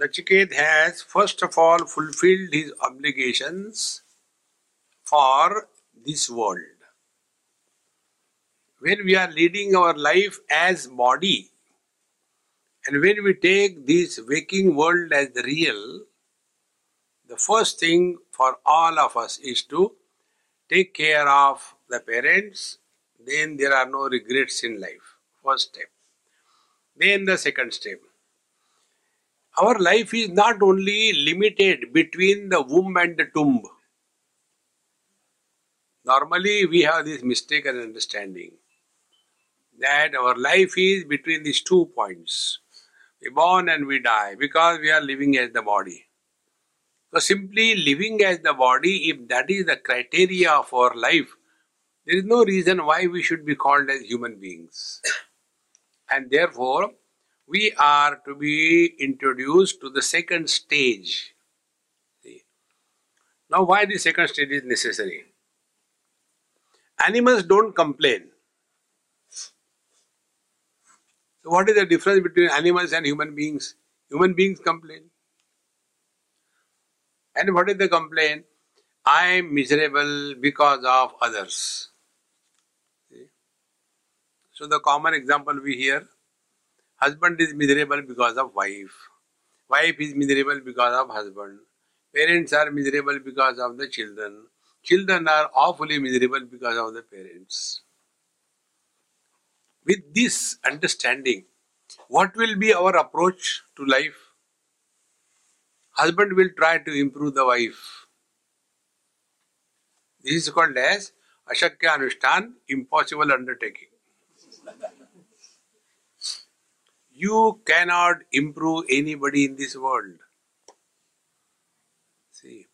Nachiket has first of all fulfilled his obligations for this world. When we are leading our life as body, and when we take this waking world as real, the first thing for all of us is to take care of the parents, then there are no regrets in life. First step. Then the second step our life is not only limited between the womb and the tomb. Normally, we have this mistaken understanding that our life is between these two points. We born and we die because we are living as the body. So, simply living as the body, if that is the criteria of our life, there is no reason why we should be called as human beings. And therefore, we are to be introduced to the second stage. See? Now, why the second stage is necessary? Animals don't complain. So, what is the difference between animals and human beings? Human beings complain. And what is the complaint? I am miserable because of others. See? So, the common example we hear husband is miserable because of wife, wife is miserable because of husband, parents are miserable because of the children, children are awfully miserable because of the parents. With this understanding, what will be our approach to life? Husband will try to improve the wife. This is called as Ashakya Anushtan, impossible undertaking. You cannot improve anybody in this world. See,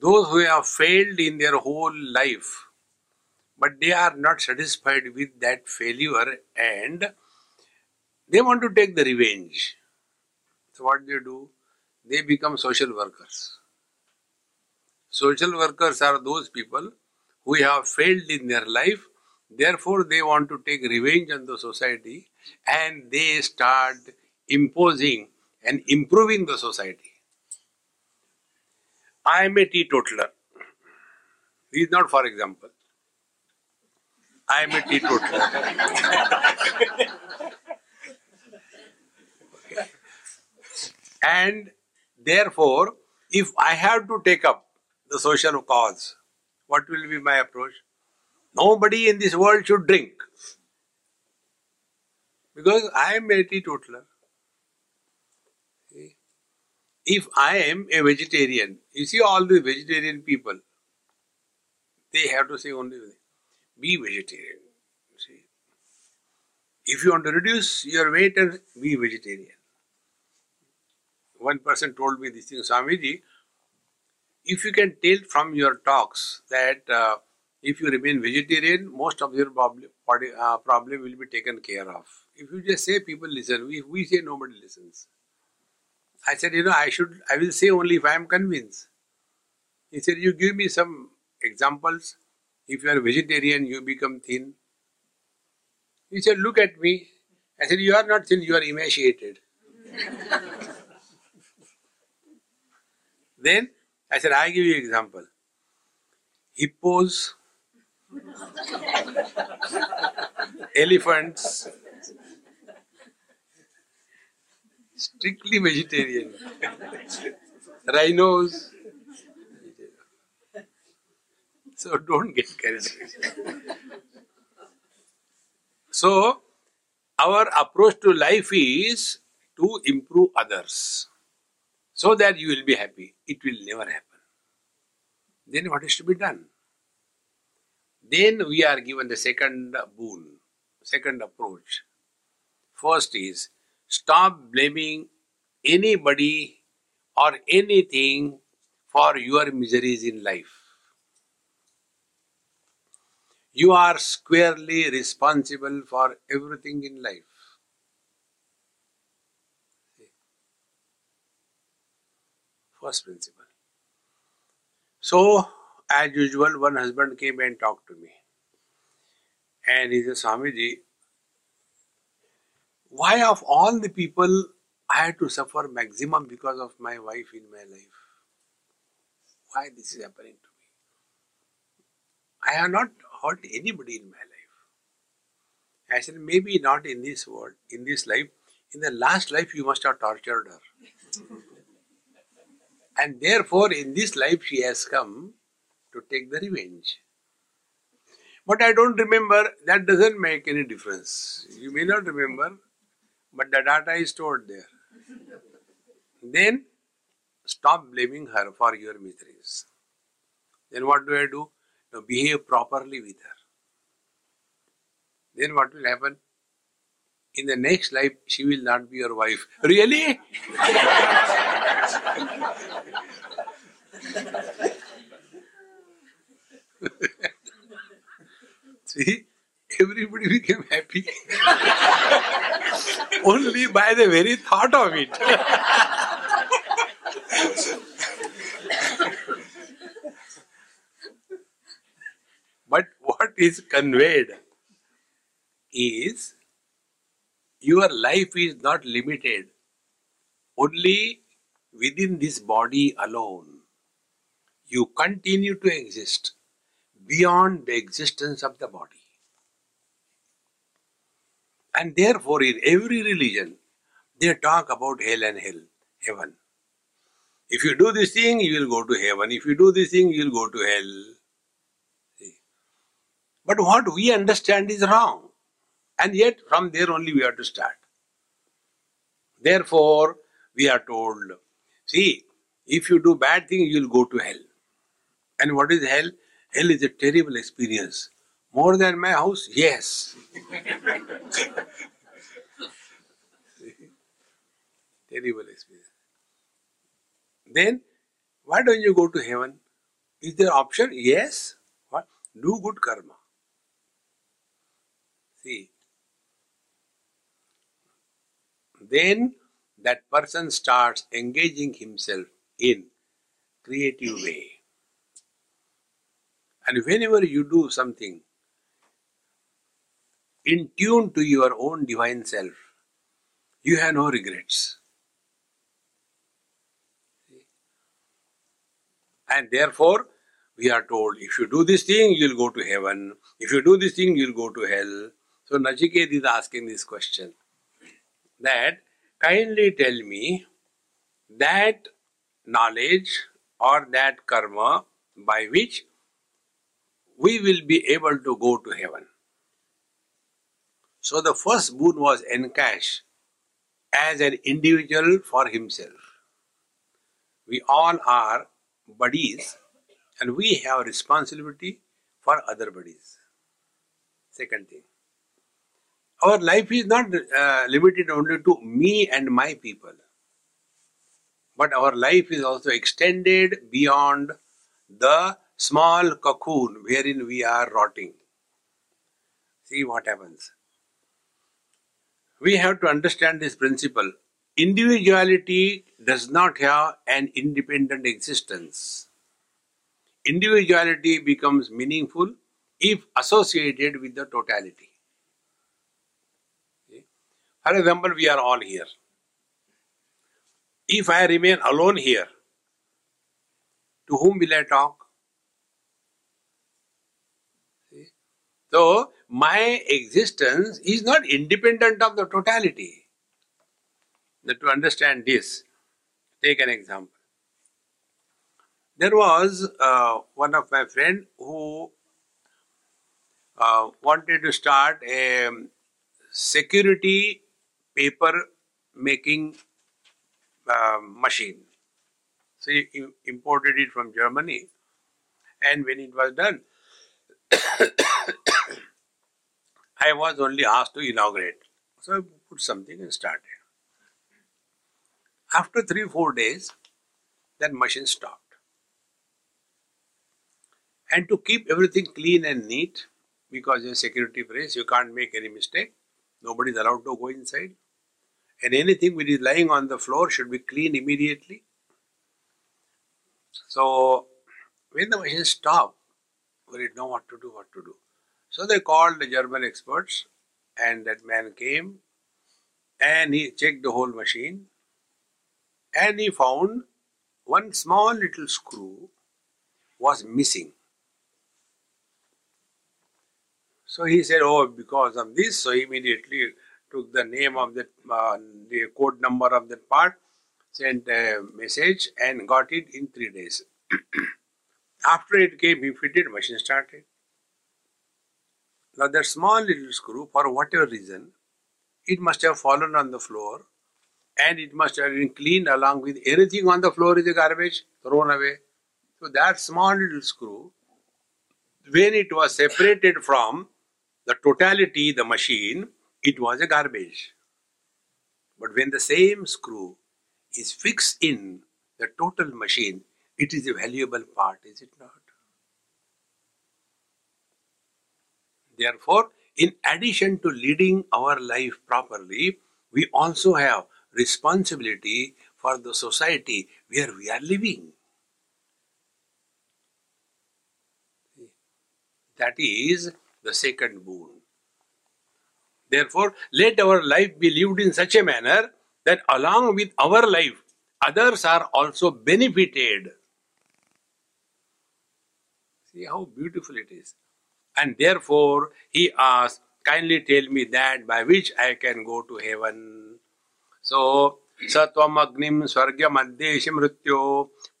those who have failed in their whole life, but they are not satisfied with that failure and they want to take the revenge. So, what they do? They become social workers. Social workers are those people who have failed in their life, therefore, they want to take revenge on the society and they start imposing and improving the society. I am a teetotaler. This is not for example. I am a teetotaler. and therefore, if I have to take up the social cause, what will be my approach? Nobody in this world should drink. Because I am a teetotaler. If I am a vegetarian, you see all the vegetarian people, they have to say only be vegetarian. See? If you want to reduce your weight, and be vegetarian. One person told me this thing, Swamiji, if you can tell from your talks that uh, if you remain vegetarian, most of your problem, uh, problem will be taken care of. If you just say people listen, we say nobody listens. I said, you know, I should, I will say only if I am convinced. He said, you give me some examples. If you are vegetarian, you become thin. He said, look at me. I said, you are not thin, you are emaciated. then I said, I give you example. Hippos, elephants, strictly vegetarian. Rhinos. So don't get carried away. So, our approach to life is to improve others so that you will be happy. It will never happen. Then what is to be done? Then we are given the second boon, second approach. First is stop blaming anybody or anything for your miseries in life. You are squarely responsible for everything in life. First principle. So, as usual, one husband came and talked to me. And he said, Swamiji, why of all the people I had to suffer maximum because of my wife in my life? Why this is happening to me? I have not hurt anybody in my life. I said, maybe not in this world, in this life. In the last life, you must have tortured her. and therefore, in this life, she has come to take the revenge. But I don't remember, that doesn't make any difference. You may not remember, but the data is stored there. Then stop blaming her for your miseries. Then what do I do? Now behave properly with her. Then what will happen? In the next life, she will not be your wife. Really? See, everybody became happy. Only by the very thought of it. but what is conveyed is your life is not limited only within this body alone. You continue to exist beyond the existence of the body. And therefore, in every religion, they talk about hell and hell, heaven. If you do this thing, you will go to heaven. If you do this thing, you will go to hell. See? But what we understand is wrong. And yet, from there only we have to start. Therefore, we are told, see, if you do bad things, you will go to hell. And what is hell? Hell is a terrible experience. More than my house? Yes. terrible experience. Then, why don't you go to heaven? Is there option? Yes. What? Do good karma. See. Then that person starts engaging himself in creative way. And whenever you do something in tune to your own divine self, you have no regrets. And therefore, we are told if you do this thing, you'll go to heaven. If you do this thing, you'll go to hell. So Nachiket is asking this question that kindly tell me that knowledge or that karma by which we will be able to go to heaven. So the first boon was encashed as an individual for himself. We all are buddies and we have responsibility for other buddies. Second thing. Our life is not uh, limited only to me and my people, but our life is also extended beyond the small cocoon wherein we are rotting. See what happens. We have to understand this principle. Individuality does not have an independent existence. Individuality becomes meaningful if associated with the totality. For example, we are all here. If I remain alone here, to whom will I talk? So, my existence is not independent of the totality. Now, to understand this, take an example. There was uh, one of my friend who uh, wanted to start a security paper making uh, machine. So he imported it from Germany, and when it was done, I was only asked to inaugurate. So I put something and started. After three, four days, that machine stopped. and to keep everything clean and neat because a security place you can't make any mistake nobody is allowed to go inside and anything which is lying on the floor should be cleaned immediately so when the machine stopped we didn't know what to do what to do so they called the german experts and that man came and he checked the whole machine and he found one small little screw was missing So he said, oh, because of this, so he immediately took the name of the, uh, the code number of that part, sent a message and got it in three days. After it came, he fitted, machine started. Now that small little screw, for whatever reason, it must have fallen on the floor and it must have been cleaned along with anything on the floor is a garbage thrown away. So that small little screw, when it was separated from the totality, the machine, it was a garbage. But when the same screw is fixed in the total machine, it is a valuable part, is it not? Therefore, in addition to leading our life properly, we also have responsibility for the society where we are living. That is the second boon. Therefore, let our life be lived in such a manner that along with our life, others are also benefited. See how beautiful it is And therefore, he asked, Kindly tell me that by which I can go to heaven. So, स त्वमग्निं स्वर्गमद्देशि मृत्यो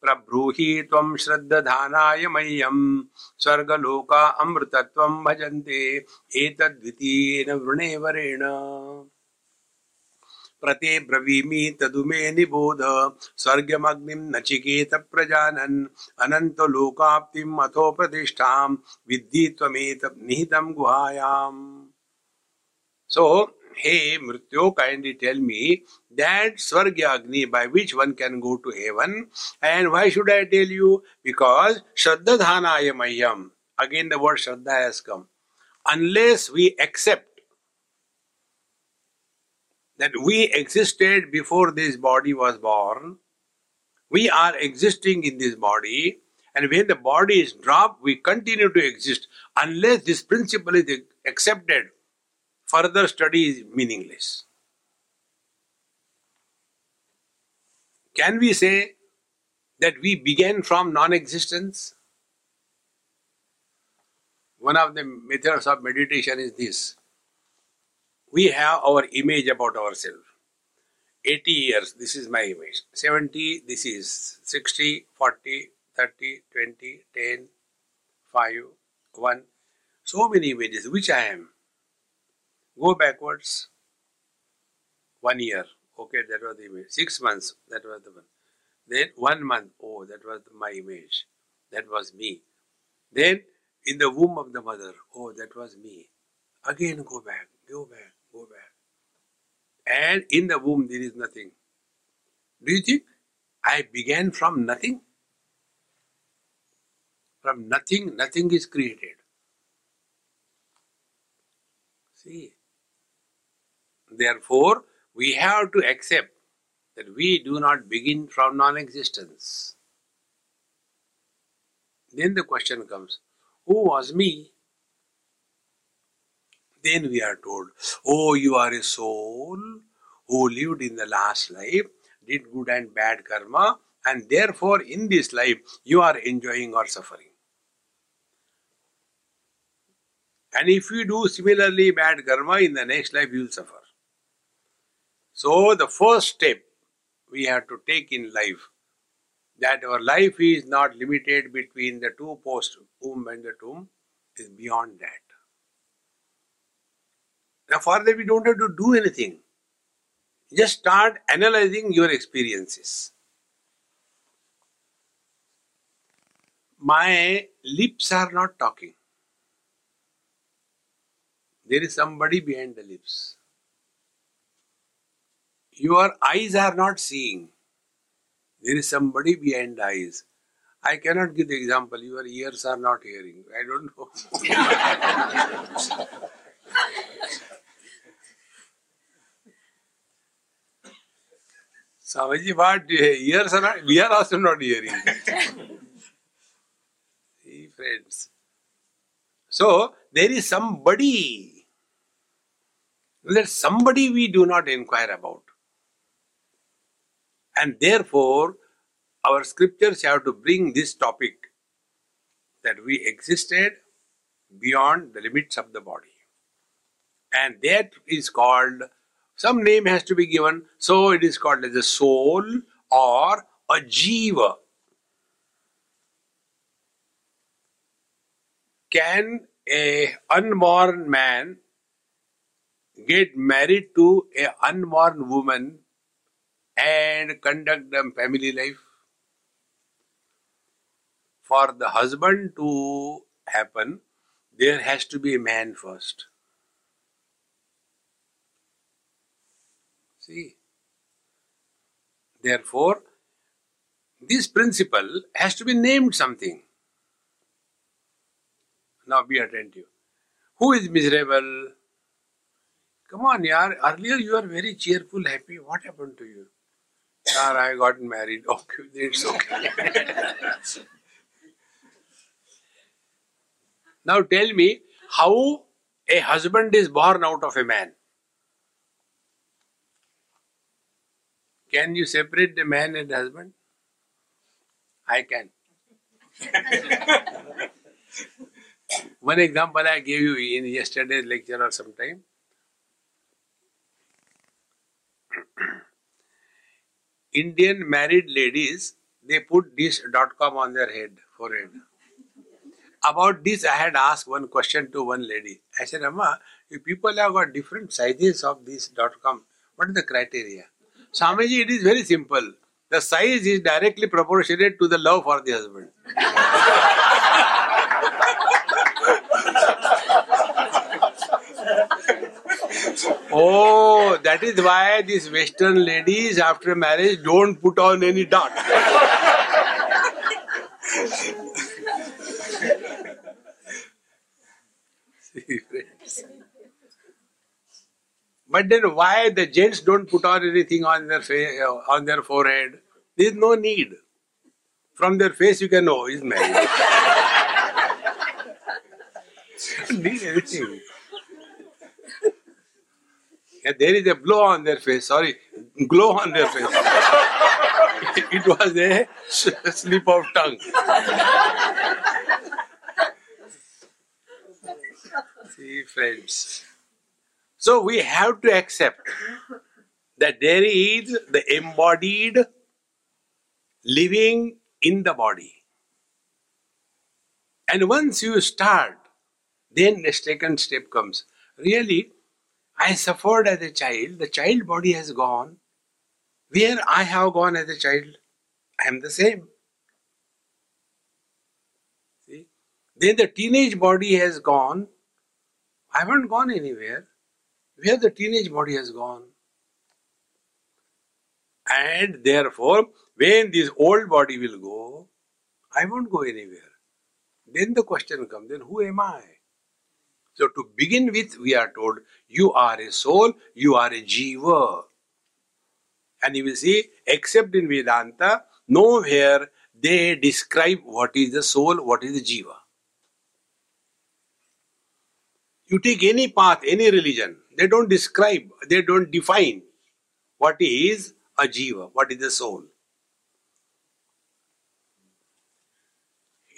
प्रब्रूहि त्वं श्रद्दधानाय मह्यं स्वर्गलोका अमृतत्वं भजन्ते एतद्वितीयेन वृणेवरेण प्रति ब्रवीमि तदुमे निबोध। स्वर्गमग्निम् नचिकेत प्रजानन। अनन्त लोकाप्तिम् अथो विद्धि त्वमेत निहितम् गुहायाम्। सो हे मृत्यो काइंडली टेल मी दैट स्वर्ग Agni by which one can go to heaven and why should I tell you because श्रद्धा धाना मह्यम। Again the word shraddha has come unless we accept that we existed before this body was born, we are existing in this body, and when the body is dropped, we continue to exist unless this principle is accepted further study is meaningless. Can we say that we began from non existence? One of the methods of meditation is this we have our image about ourselves. 80 years, this is my image. 70, this is 60, 40, 30, 20, 10, 5, 1. So many images, which I am. Go backwards. One year. Okay, that was the image. Six months. That was the one. Then one month. Oh, that was my image. That was me. Then in the womb of the mother. Oh, that was me. Again go back. Go back. Back. And in the womb there is nothing. Do you think I began from nothing? From nothing, nothing is created. See, Therefore, we have to accept that we do not begin from non existence. Then the question comes Who was me? Then we are told, Oh, you are a soul who lived in the last life, did good and bad karma, and therefore in this life you are enjoying or suffering. And if you do similarly bad karma, in the next life you will suffer. So, the first step we have to take in life that our life is not limited between the two posts, womb and the tomb, is beyond that. For that, we don't have to do anything. Just start analyzing your experiences. My lips are not talking. There is somebody behind the lips. Your eyes are not seeing. There is somebody behind the eyes. I cannot give the example. Your ears are not hearing. I don't know. Swamiji, what? Eh, ears are not, we are also not hearing. See, friends. So, there is somebody. There's somebody we do not inquire about. And therefore, our scriptures have to bring this topic that we existed beyond the limits of the body. And that is called, some name has to be given, so it is called as a soul or a jiva. Can a unborn man get married to a unborn woman and conduct a family life? For the husband to happen, there has to be a man first. See? Therefore, this principle has to be named something. Now be attentive. Who is miserable? Come on, yaar. Earlier you were very cheerful, happy. What happened to you? Yaar, I got married. Okay, it's okay. now tell me how a husband is born out of a man. Can you separate the man and husband? I can. One example I gave you in yesterday's lecture or sometime. Indian married ladies, they put this dot com on their head, forehead. About this, I had asked one question to one lady. I said, Amma, if people have got different sizes of this dot com, what is the criteria? Swamiji, it is very simple. The size is directly proportionate to the love for the husband. oh, that is why these Western ladies after marriage don't put on any dot. But then why the gents don't put on anything on their face, uh, on their forehead? There is no need. From their face you can know he's married. need anything. Yeah, there is a blow on their face, sorry, glow on their face. it was a slip of tongue. See, friends. So we have to accept that there is the embodied living in the body. And once you start, then the second step comes. Really, I suffered as a child, the child body has gone. Where I have gone as a child, I am the same. See? Then the teenage body has gone. I haven't gone anywhere. Where the teenage body has gone. And therefore, when this old body will go, I won't go anywhere. Then the question comes, then who am I? So to begin with, we are told, you are a soul, you are a jiva. And you will see, except in Vedanta, nowhere they describe what is the soul, what is the jiva. You take any path, any religion, they don't describe, they don't define what is a jiva, what is the soul.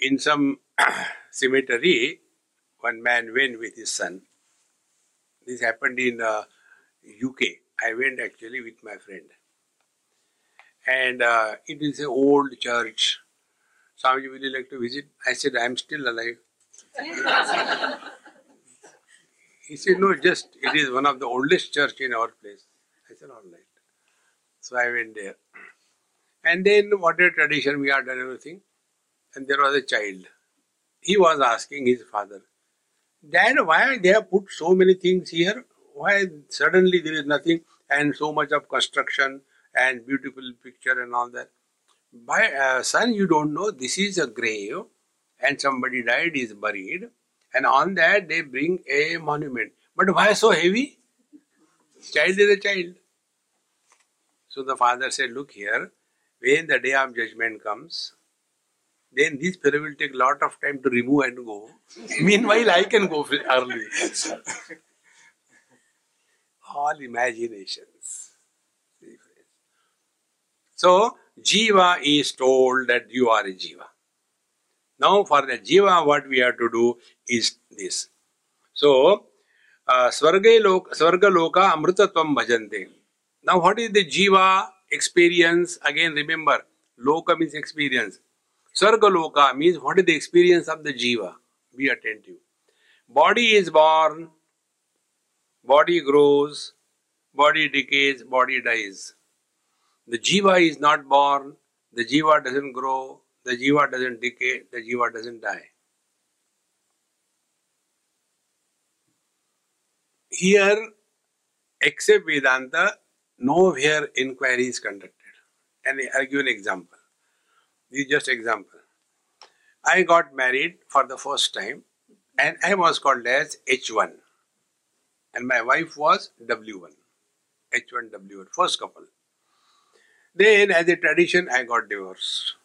In some cemetery, one man went with his son. This happened in uh, UK. I went actually with my friend. And uh, it is an old church. Swamiji, would you like to visit? I said, I am still alive. he said, no, just, it is one of the oldest church in our place. I said, all right. So I went there. And then whatever tradition we had done everything. And there was a child. He was asking his father, Dad, why they have put so many things here? Why suddenly there is nothing and so much of construction and beautiful picture and all that? By uh, son, you don't know this is a grave, and somebody died, is buried, and on that they bring a monument. But why so heavy? Child is a child. So the father said, Look here, when the day of judgment comes, then this fellow will take a lot of time to remove and go. Meanwhile, I can go early. All imaginations. So, Jiva is told that you are a Jiva. Now, for the Jiva, what we have to do is this. So, uh, Svarga Loka Amritatvam Bhajante. Now, what is the Jiva experience? Again, remember, Loka means experience. Svarga Loka means what is the experience of the Jiva? Be attentive. Body is born, body grows, body decays, body dies. The jiva is not born, the jiva doesn't grow, the jiva doesn't decay, the jiva doesn't die. Here, except Vedanta, no nowhere inquiry is conducted. And I'll give an example. This is just example. I got married for the first time and I was called as H1 and my wife was W1. H1, W1, first couple. Then, as a tradition, I got divorced.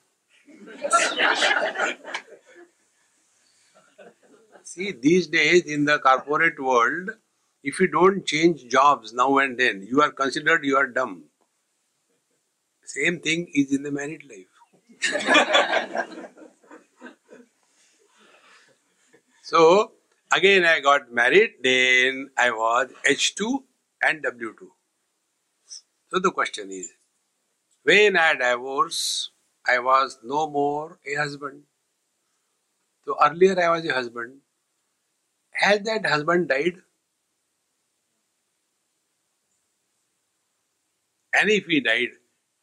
See, these days in the corporate world, if you don't change jobs now and then, you are considered you are dumb. Same thing is in the married life. so, again I got married, then I was H2 and W2. So the question is, when I divorced, I was no more a husband. So earlier I was a husband. Has that husband died? And if he died,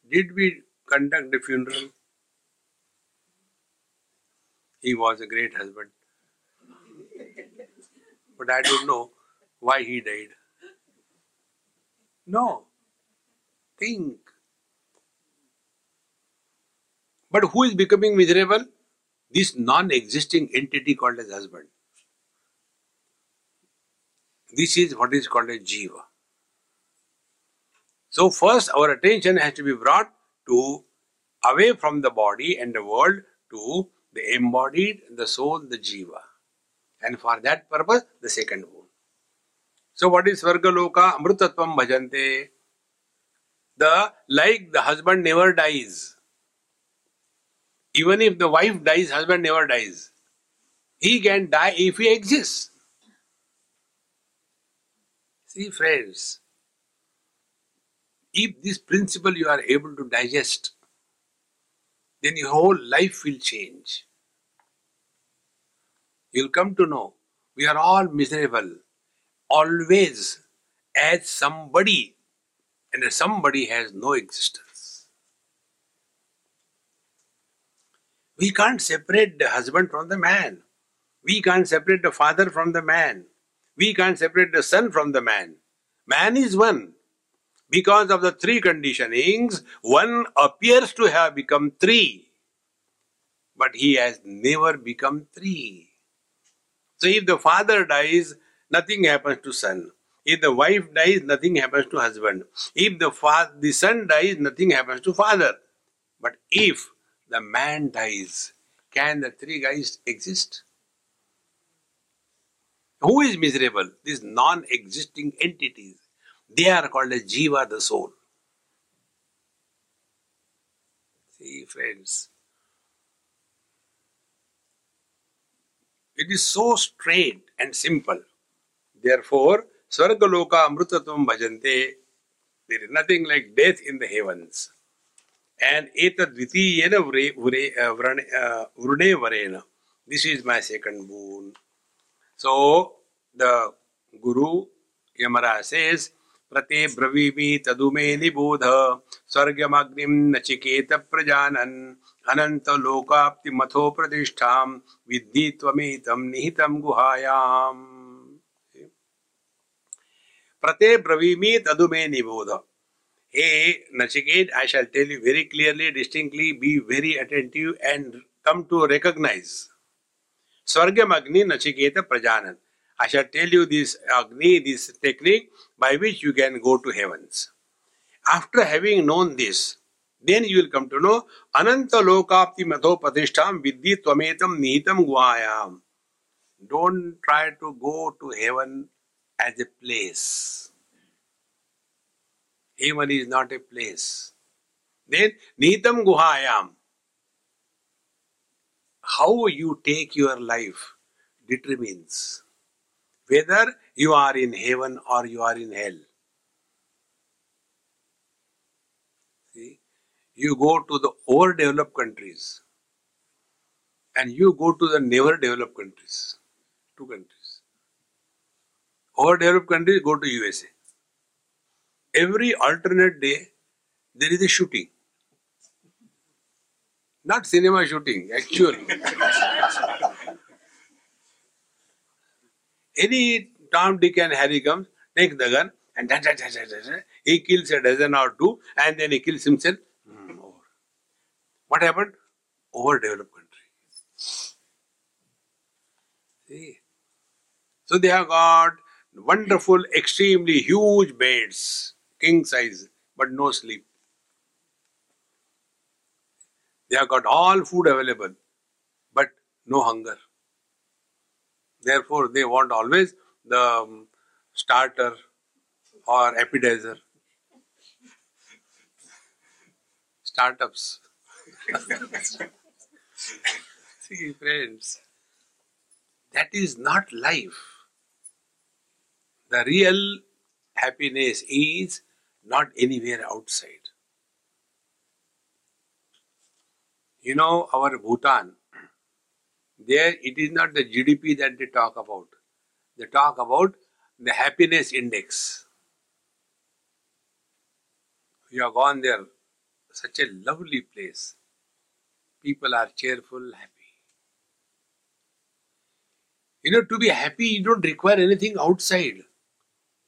did we conduct the funeral? He was a great husband. But I don't know why he died. No. Think. But who is becoming miserable? This non existing entity called as husband. This is what is called a jiva. So, first, our attention has to be brought to away from the body and the world to the embodied, the soul, the jiva. And for that purpose, the second one. So, what is Svargaloka? Amrutatvam bhajante. The like the husband never dies. Even if the wife dies, husband never dies. He can die if he exists. See, friends, if this principle you are able to digest, then your whole life will change. You'll come to know we are all miserable, always as somebody, and somebody has no existence. We can't separate the husband from the man. We can't separate the father from the man. We can't separate the son from the man. Man is one. Because of the three conditionings, one appears to have become three. But he has never become three. So if the father dies, nothing happens to son. If the wife dies, nothing happens to husband. If the, the son dies, nothing happens to father. But if the man dies, can the three guys exist? Who is miserable? These non existing entities. They are called as Jiva, the soul. See, friends. It is so straight and simple. Therefore, Svargaloka Amrutatvam Bhajante. There is nothing like death in the heavens and etadvitiyena vrune varena. This is my second boon. So the Guru Yamara says, प्रते ब्रवीमि तदुमे निबोध स्वर्गमग्निं Nachiket प्रजानन् अनंत लोकाप्ति मथो प्रतिष्ठां विद्धि त्वमेतं निहितं गुहायाम् प्रते ब्रवीमि तदुमे निबोध Hey, Nachiket, I shall tell you very clearly, distinctly, be very attentive and come to recognize. Swargam Agni Nachiketa Prajanan. I shall tell you this Agni, this technique by which you can go to heavens. After having known this, then you will come to know Ananta Lokapti Madhopadishtam Vidhi Tvametam Nihitam Guayam. Don't try to go to heaven as a place. Heaven is not a place. Then Nihitam Guhayam. How you take your life determines whether you are in heaven or you are in hell. See, you go to the overdeveloped countries and you go to the never developed countries. Two countries. Overdeveloped countries go to USA. Every alternate day there is a shooting. Not cinema shooting, actual. Any Tom, Dick, and Harry comes, takes the gun, and da, da, da, da, da, he kills a dozen or two, and then he kills himself. Hmm, over. What happened? Overdeveloped country. See? So they have got wonderful, extremely huge beds, king size, but no sleep. They have got all food available, but no hunger. Therefore, they want always the um, starter or appetizer. Startups. See, friends, that is not life. The real happiness is not anywhere outside. You know, our Bhutan, there it is not the GDP that they talk about. They talk about the happiness index. You have gone there, such a lovely place. People are cheerful, happy. You know, to be happy, you don't require anything outside.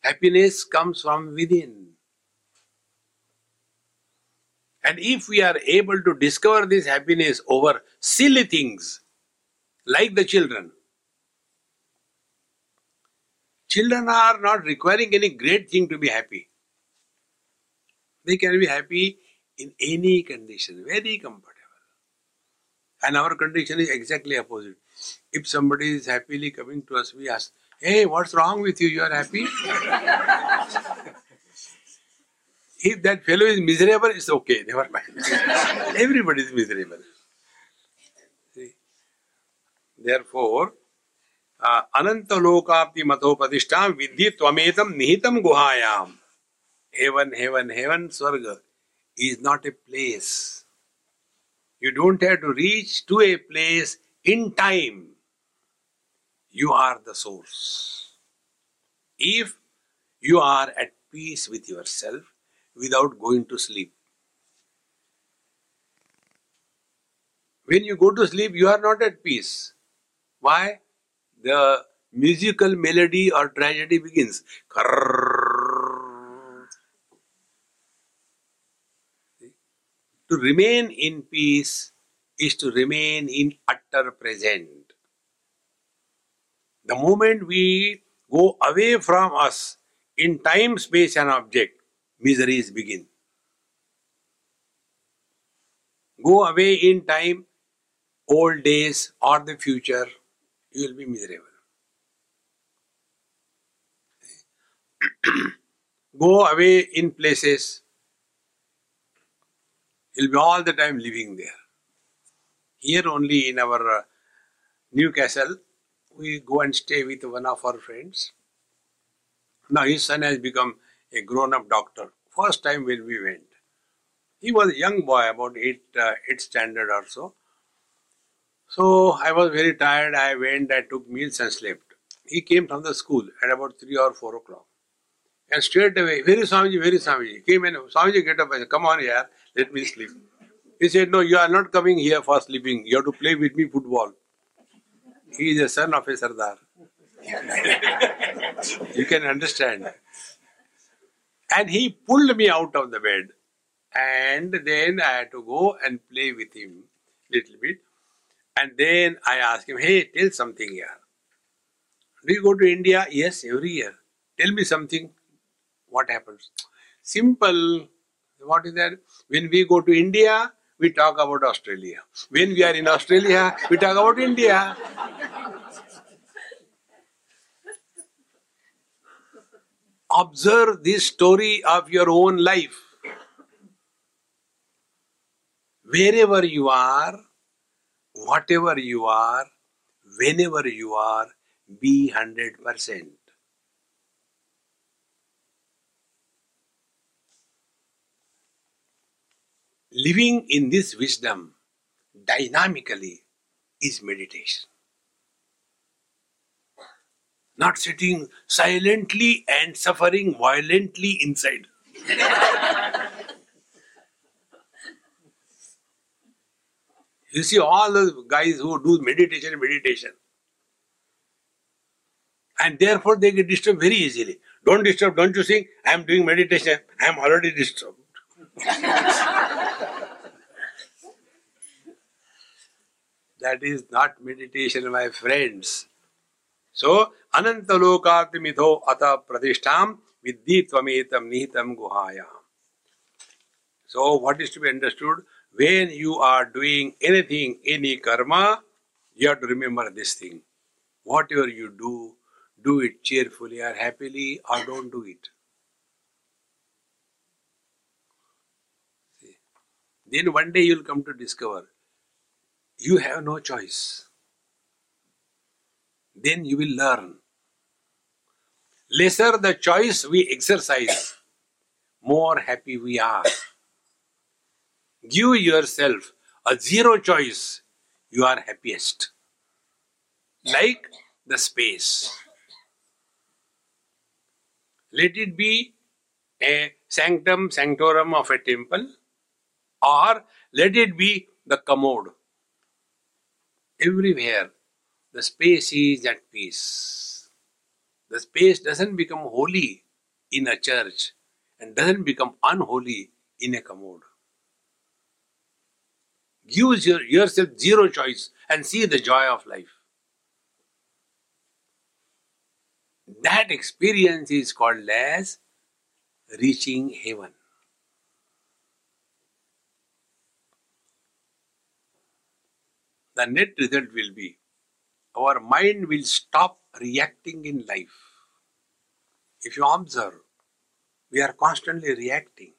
Happiness comes from within. And if we are able to discover this happiness over silly things, like the children, children are not requiring any great thing to be happy. They can be happy in any condition, very comfortable. And our condition is exactly opposite. If somebody is happily coming to us, we ask, Hey, what's wrong with you? You are happy? if that fellow is miserable, it's okay, never mind. Everybody is miserable. See? Therefore, uh, Ananta Lokapti Mathopadishtam Vidhi Tvametam Nihitam Guhayam. Heaven, heaven, heaven, Swarga is not a place. You don't have to reach to a place in time. You are the source. If you are at peace with yourself without going to sleep, when you go to sleep, you are not at peace. Why? The musical melody or tragedy begins. To remain in peace is to remain in utter present. The moment we go away from us in time, space, and object, miseries begin. Go away in time, old days, or the future, you will be miserable. go away in places, you'll be all the time living there. Here only in our uh, Newcastle, we go and stay with one of our friends. Now his son has become a grown-up doctor. First time when we went, he was a young boy, about eight, uh, eight standard or so. So I was very tired. I went, I took meals and slept. He came from the school at about three or four o'clock. And straight away, very Swamiji, very Swamiji. Came in, Swamiji, get up. and said, come on here, let me sleep. He said, no, you are not coming here for sleeping. You have to play with me football. He is a son of a Sardar. you can understand. And he pulled me out of the bed. And then I had to go and play with him little bit. And then I asked him, hey, tell something here. Do you go to India? Yes, every year. Tell me something. What happens? Simple. What is that? When we go to India, we talk about Australia. When we are in Australia, we talk about India. Observe this story of your own life. Wherever you are, whatever you are, whenever you are, be 100%. Living in this wisdom dynamically is meditation. Not sitting silently and suffering violently inside. you see, all the guys who do meditation, meditation, and therefore they get disturbed very easily. Don't disturb, don't you think? I am doing meditation, I am already disturbed. that is not meditation, my friends. So, anantalokatimidho ata pradishtam vidhi tvametam nihitam guhayam. So, what is to be understood? When you are doing anything, any karma, you have to remember this thing. Whatever you do, do it cheerfully or happily or don't do it. Then one day you'll come to discover you have no choice. Then you will learn. Lesser the choice we exercise, more happy we are. Give yourself a zero choice, you are happiest. Like the space. Let it be a sanctum sanctorum of a temple, or let it be the commode. Everywhere, the space is at peace. The space doesn't become holy in a church and doesn't become unholy in a commode. Give your, yourself zero choice and see the joy of life. That experience is called as reaching heaven. The net result will be our mind will stop reacting in life. If you observe, we are constantly reacting.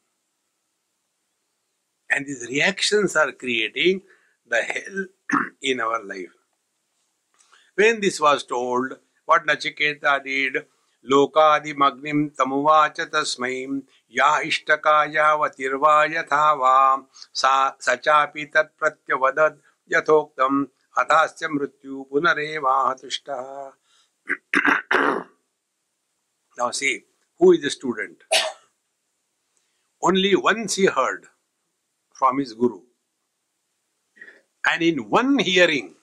And these reactions are creating the hell in our life. When this was told, what Nachiketa did, लोकादिमग्निं तमुवाच तस्मै या इष्टकायावतिर्वा यथा वा सा स चापि तत्प्रत्यवदद् यथोक्तम् अथास्य मृत्यु पुनरेवाह तुष्टः Now see, who is the student? Only once he heard from his guru. And in one hearing,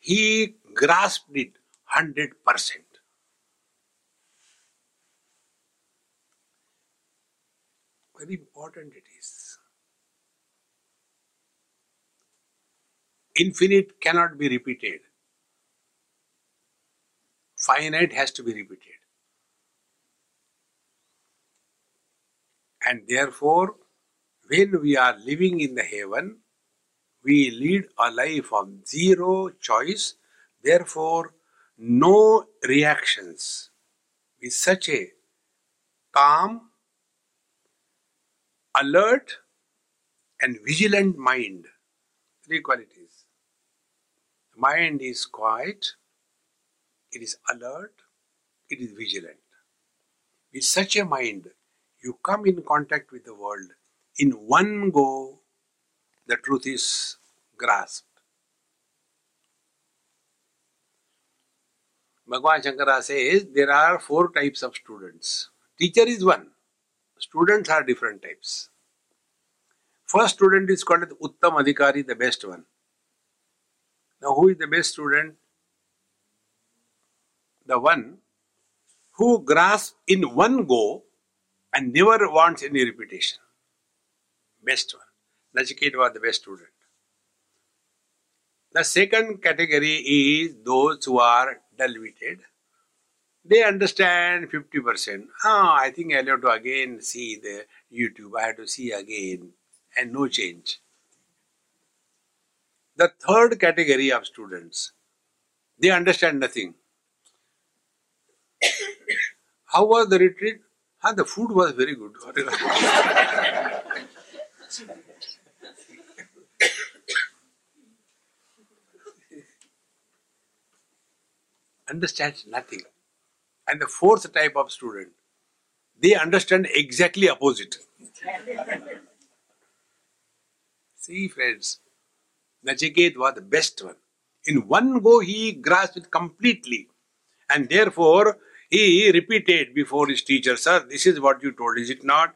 he grasped it 100%. Very important it Infinite cannot be repeated. Finite has to be repeated. And therefore, when we are living in the heaven, we lead a life of zero choice, therefore, no reactions. With such a calm, alert, and vigilant mind. Three qualities. Mind is quiet, it is alert, it is vigilant. With such a mind, you come in contact with the world. In one go, the truth is grasped. Bhagavan Shankara says there are four types of students. Teacher is one. Students are different types. First student is called Uttam Adhikari, the best one. Now, who is the best student? The one who grasps in one go and never wants any repetition. Best one. Nachiketa was the best student. The second category is those who are dull-witted. They understand 50%. Ah, I think I'll have to again see the YouTube. I have to see again and no change. The third category of students, they understand nothing. How was the retreat? Ah, the food was very good. understands nothing. And the fourth type of student, they understand exactly opposite. See, friends, Nachiket was the best one. In one go, he grasped it completely. And therefore, he repeated before his teacher, Sir, this is what you told, is it not?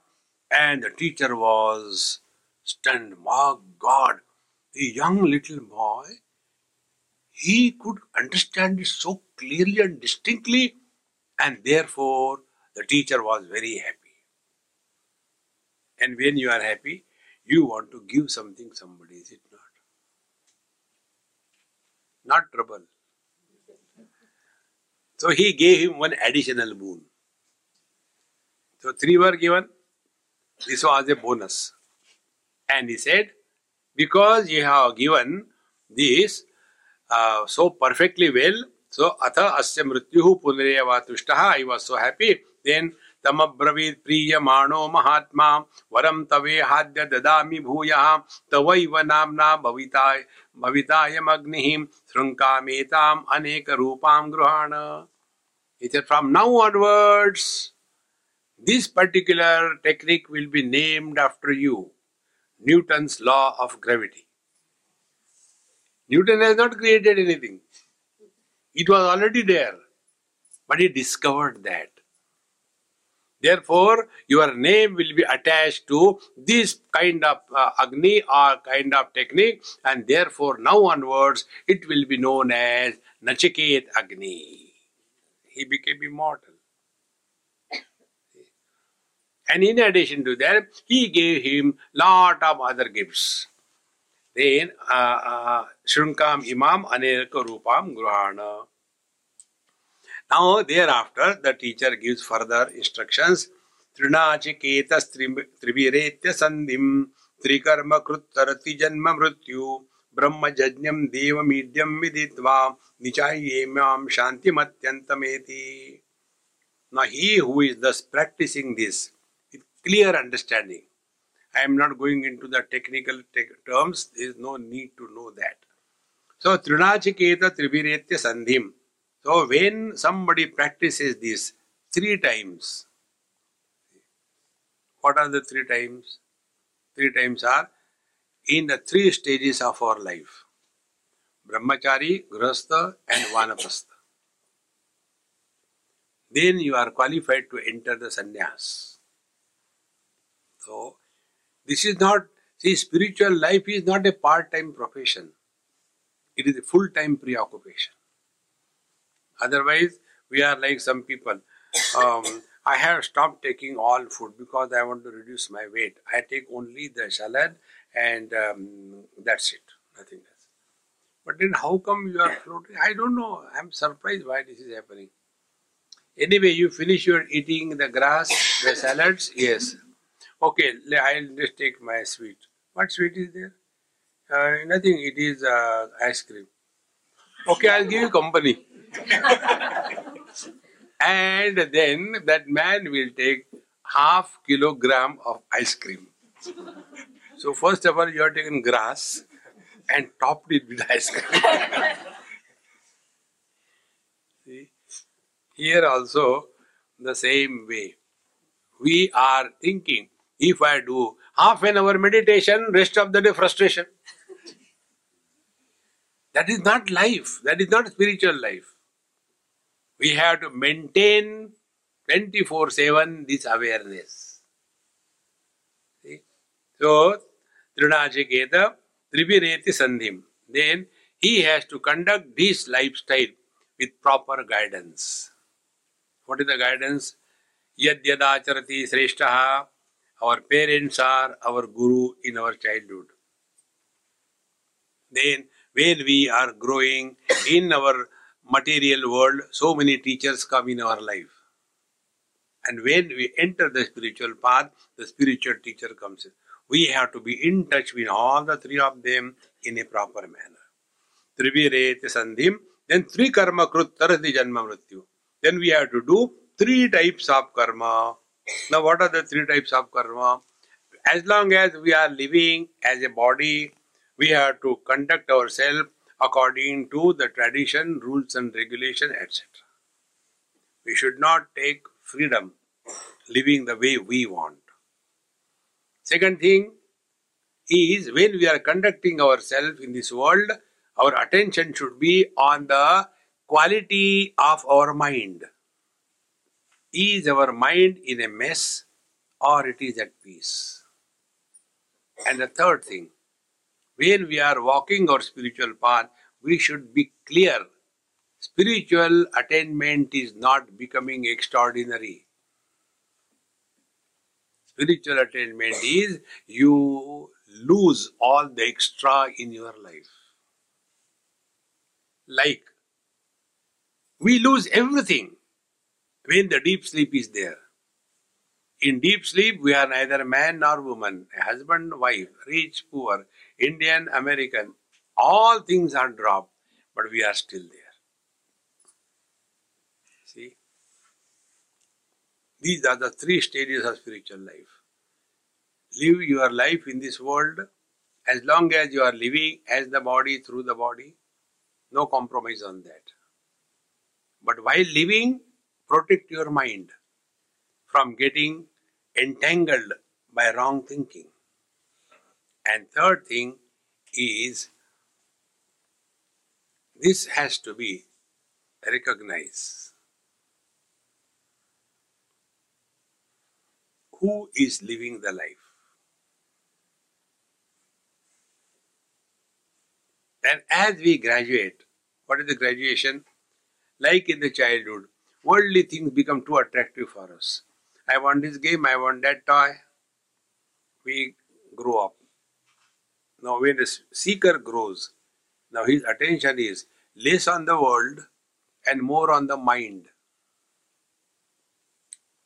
And the teacher was stunned. My God, the young little boy, he could understand it so clearly and distinctly, and therefore the teacher was very happy. And when you are happy, you want to give something somebody, is it not? Not trouble. So he gave him one additional boon. So three were given. This was a bonus. And he said, because you have given this uh, so perfectly well, so atha asya mrityuhu punareva tushtaha, I was so happy. Then तमब्रवीत प्रीयमाणो महात्मा वरम तवे हाद्य ददामि भूयः, तवैव नामना भविताय भविताम अग्निः श्रृंकामेताम अनेक रूपां गृहाण it from now onwards this particular technique will be named after you Newton's law of gravity Newton has not created anything it was already there but he discovered that Therefore, your name will be attached to this kind of uh, Agni or kind of technique, and therefore, now onwards, it will be known as Nachiket Agni. He became immortal. And in addition to that, he gave him lot of other gifts. Then, uh, uh, Shrunkam Imam Aneka Rupam Gruhana. Now, thereafter, the teacher gives further instructions. Triviretya sandhim trikarma kruttarati janma mrityu brahma jajnam deva midyam viditva nichayemam shantimatyantameti. Now, he who is thus practicing this with clear understanding, I am not going into the technical te- terms, there is no need to know that. So, Trinachiketa Triviretya Sandhim. So when somebody practices this three times, what are the three times? Three times are in the three stages of our life. Brahmachari, Grahastha and Vanaprastha. Then you are qualified to enter the sannyas. So, this is not, see, spiritual life is not a part-time profession. It is a full-time preoccupation. Otherwise, we are like some people. Um, I have stopped taking all food because I want to reduce my weight. I take only the salad and um, that's it, nothing else. But then how come you are floating? I don't know. I'm surprised why this is happening. Anyway, you finish your eating the grass, the salads? Yes. Okay, I'll just take my sweet. What sweet is there? Uh, nothing, it is uh, ice cream. Okay, I'll give you company. and then that man will take half kilogram of ice cream. So first of all, you are taken grass and topped it with ice cream. See, here also the same way. We are thinking, if I do half an hour meditation, rest of the day frustration. That is not life. That is not spiritual life we have to maintain 24 7 this awareness. See? So, Trinachiketa Tribireti Sandhim. Then he has to conduct this lifestyle with proper guidance. What is the guidance? Yadyadacharati Sreshtaha. Our parents are our guru in our childhood. Then, when we are growing in our material world, so many teachers come in our life. And when we enter the spiritual path, the spiritual teacher comes in. We have to be in touch with all the three of them in a proper manner. Trivirete sandhim, then three karma krut janma mrityu. Then we have to do three types of karma. Now, what are the three types of karma? As long as we are living as a body, we have to conduct ourselves according to the tradition, rules, and regulation, etc. We should not take freedom living the way we want. Second thing is when we are conducting ourselves in this world, our attention should be on the quality of our mind. Is our mind in a mess or it is at peace? And the third thing, when we are walking our spiritual path, we should be clear. Spiritual attainment is not becoming extraordinary. Spiritual attainment is you lose all the extra in your life. Like, we lose everything when the deep sleep is there. In deep sleep, we are neither man nor woman, husband, wife, rich, poor, Indian, American. All things are dropped, but we are still there. See? These are the three stages of spiritual life. Live your life in this world as long as you are living as the body through the body. No compromise on that. But while living, protect your mind from getting entangled by wrong thinking. And third thing is this has to be recognized. Who is living the life? And as we graduate, what is the graduation? Like in the childhood, worldly things become too attractive for us. I want this game, I want that toy. We grow up. Now, when a seeker grows, now his attention is less on the world and more on the mind.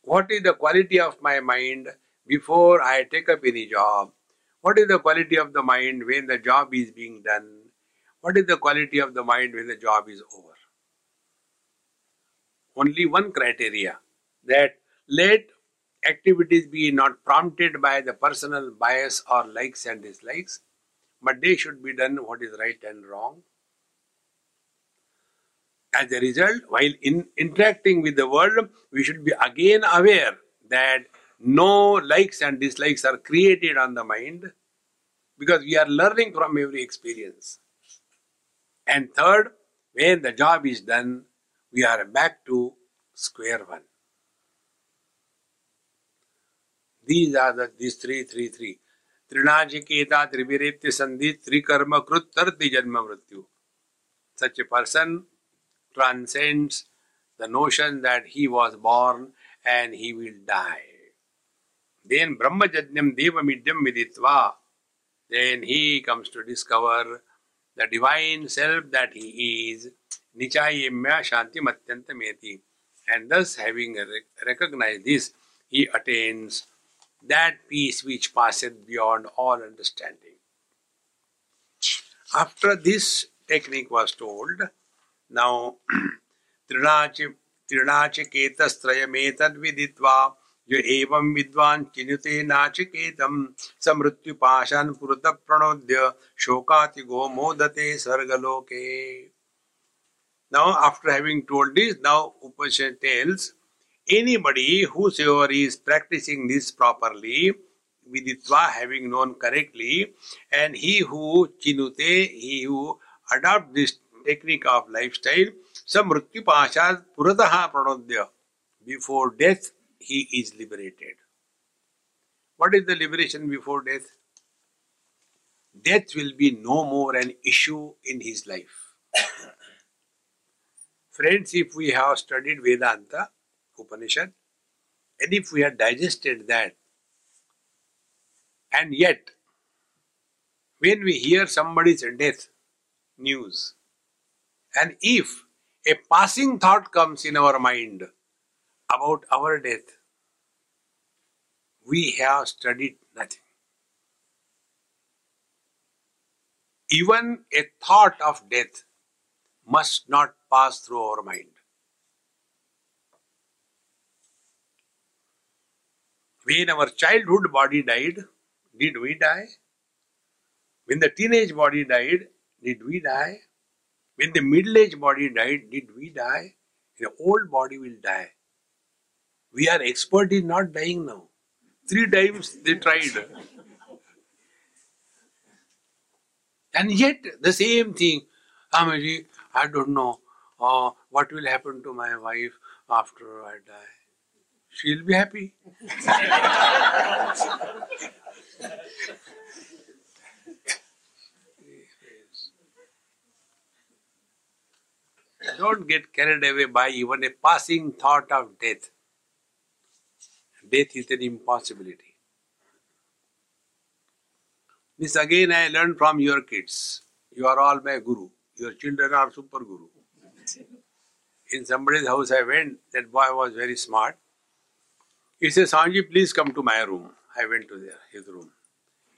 What is the quality of my mind before I take up any job? What is the quality of the mind when the job is being done? What is the quality of the mind when the job is over? Only one criteria that let activities be not prompted by the personal bias or likes and dislikes, but they should be done what is right and wrong. As a result, while in interacting with the world, we should be again aware that no likes and dislikes are created on the mind because we are learning from every experience. And third, when the job is done, we are back to square one. These are the these three, three, three. Trinajiketa Triviretya Sandhi Trikarma Krut Tarti Janma Mrityu. Such a person transcends the notion that he was born and he will die. Then Brahmajajnam Devamidyam Viditva. Then he comes to discover the divine self that he is. Nichayemya Shanti Matyantameti. And thus, having recognized this, he attains that peace which passeth beyond all understanding. After this technique was told, now त्रिणाचिकेतस्त्रयमेतद् विदित्वा य एवं विद्वान् चिनुते नाचिकेतं स मृत्युपाशान् पुरतः प्रणोद्य शोकातिगो मोदते स्वर्गलोके Now, after having told this, now Upanishad tells anybody whosoever is practicing this properly, viditva, having known correctly, and he who chinute, he who adopt this technique of lifestyle, samrityu pashat purataha pranodya, before death he is liberated. What is the liberation before death? Death will be no more an issue in his life. Friends, if we have studied Vedanta, Upanishad, And if we had digested that, and yet, when we hear somebody's death news, and if a passing thought comes in our mind about our death, we have studied nothing. Even a thought of death must not pass through our mind. When our childhood body died, did we die? When the teenage body died, did we die? When the middle aged body died, did we die? The old body will die. We are expert in not dying now. Three times they tried. And yet, the same thing. Amaji, I don't know uh, what will happen to my wife after I die. She'll be happy. Don't get carried away by even a passing thought of death. Death is an impossibility. This again I learned from your kids. You are all my guru. Your children are super guru. In somebody's house I went, that boy was very smart. He says, Swamiji, please come to my room. I went to there, his room.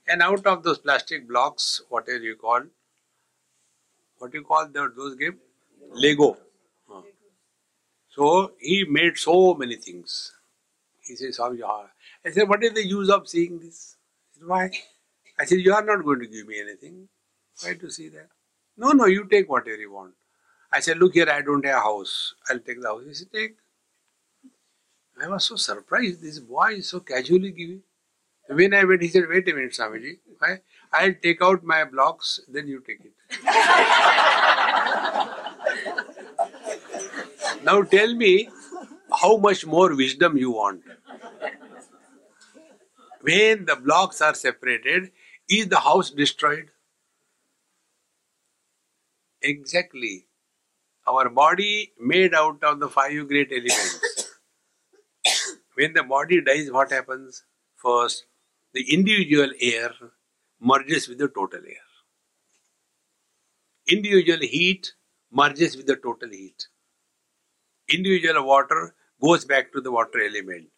And out of those plastic blocks, whatever you call, what you call the, those game? Lego. So he made so many things. He said, Swamiji, I said, what is the use of seeing this? He said, Why? I said, you are not going to give me anything. Why to see that? No, no, you take whatever you want. I said, look here, I don't have a house. I'll take the house. He said, take. I was so surprised. This boy is so casually giving. When I went, he said, wait a minute, Swamiji. I, I'll take out my blocks, then you take it. now tell me how much more wisdom you want. When the blocks are separated, is the house destroyed? Exactly. Our body made out of the five great elements. When the body dies, what happens? First, the individual air merges with the total air. Individual heat merges with the total heat. Individual water goes back to the water element.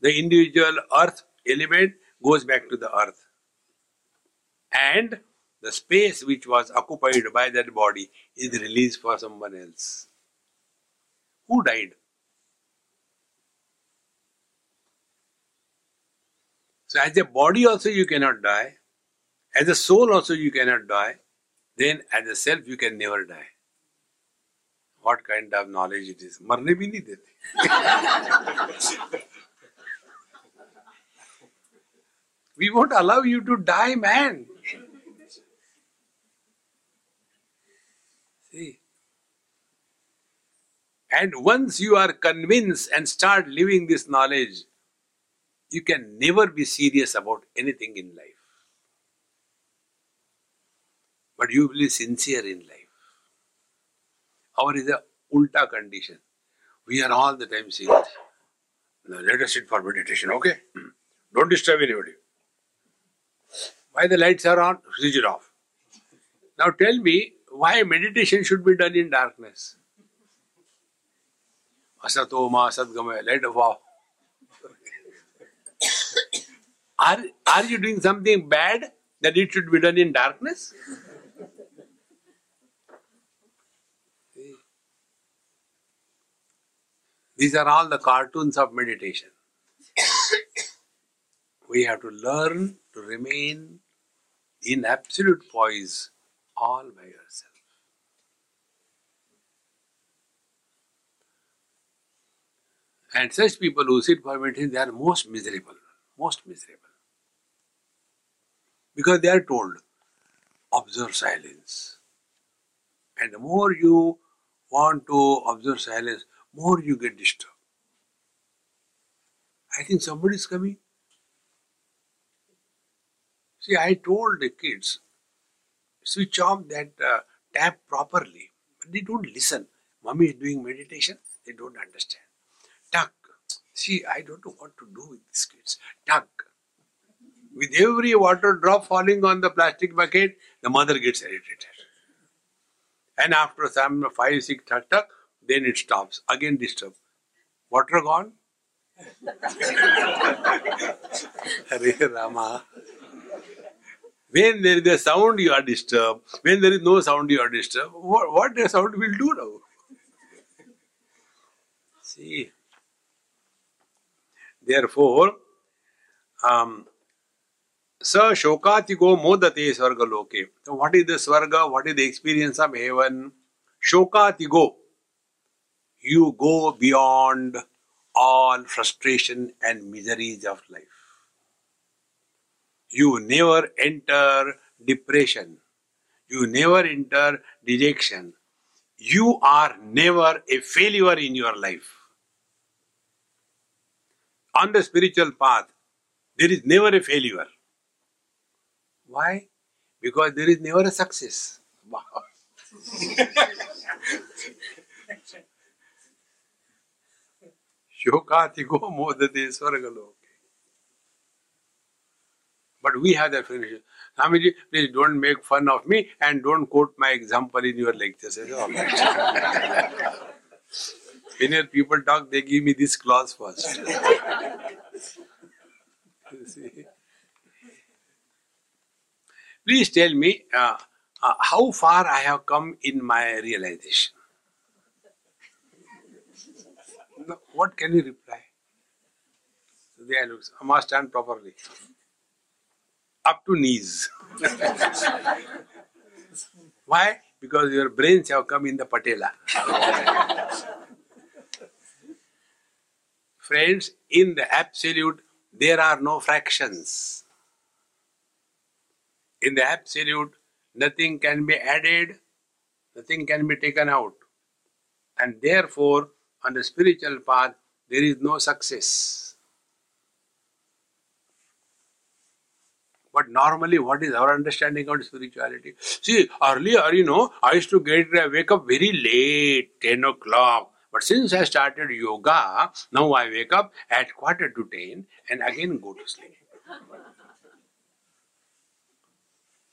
The individual earth element goes back to the earth. And the space which was occupied by that body is released for someone else. Who died? So, as a body also you cannot die, as a soul also you cannot die, then as a self you can never die. What kind of knowledge it is? मरने भी नहीं देते We won't allow you to die, man. See? And once you are convinced and start living this knowledge, you can never be serious about anything in life. But you will be sincere in life. Our is a ulta condition. We are all the time saying, now let us sit for meditation, okay? Don't disturb anybody. Why the lights are on? Switch it off. Now tell me why meditation should be done in darkness. Asato ma light of off. Are, are you doing something bad that it should be done in darkness? These are all the cartoons of meditation. we have to learn to remain in absolute poise all by yourself. And such people who sit for meditation, they are most miserable, most miserable. Because they are told, observe silence. And the more you want to observe silence, more you get disturbed. I think somebody is coming. See, I told the kids, switch off that uh, tap properly, but they don't listen. Mommy is doing meditation, they don't understand. Tuck, See, I don't know what to do with these kids. With every water drop falling on the plastic bucket, the mother gets irritated. And after some five, six tug tug, then it stops. Again disturb. Water gone? Hare Rama. When there is a sound, you are disturbed. When there is no sound, you are disturbed. What, what the sound will do now? See. Therefore, um, Sa Shokatigo Modate Swarga Loke. So, what is the Swarga? What is the experience of heaven? Shokatigo. You go beyond all frustration and miseries of life. You never enter depression. You never enter dejection. You are never a failure in your life. On the spiritual path, there is never a failure. Why? Because there is never a success. Shokatigo modate swargaloke. But we have that finish. Swamiji, please don't make fun of me and don't quote my example in your lectures. When your people talk, they give me this clause first. Please tell me uh, uh, how far I have come in my realization. No, what can you reply? So there looks, I must stand properly. Up to knees. Why? Because your brains have come in the patella. Friends, in the absolute, there are no fractions. In the absolute, nothing can be added, nothing can be taken out. And therefore, on the spiritual path, there is no success. But normally, what is our understanding of spirituality? See, earlier, you know, I used to get uh, wake up very late, 10 o'clock. But since I started yoga, now I wake up at quarter to 10 and again go to sleep.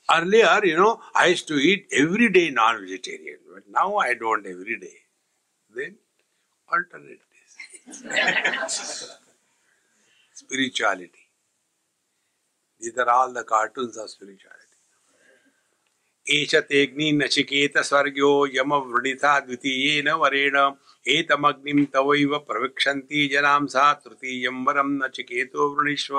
Earlier, you know, I used to eat every day non vegetarian, but now I don't every day. Then alternate days. Spirituality. These are all the cartoons of spirituality. एष तेग्नि नचिकेत स्वर्ग्यो यम वृणिता द्वितीयेन वरेण एतमग्निं तवैव प्रविक्षन्ति जनां सा तृतीयं वरं नचिकेतो वृणीष्व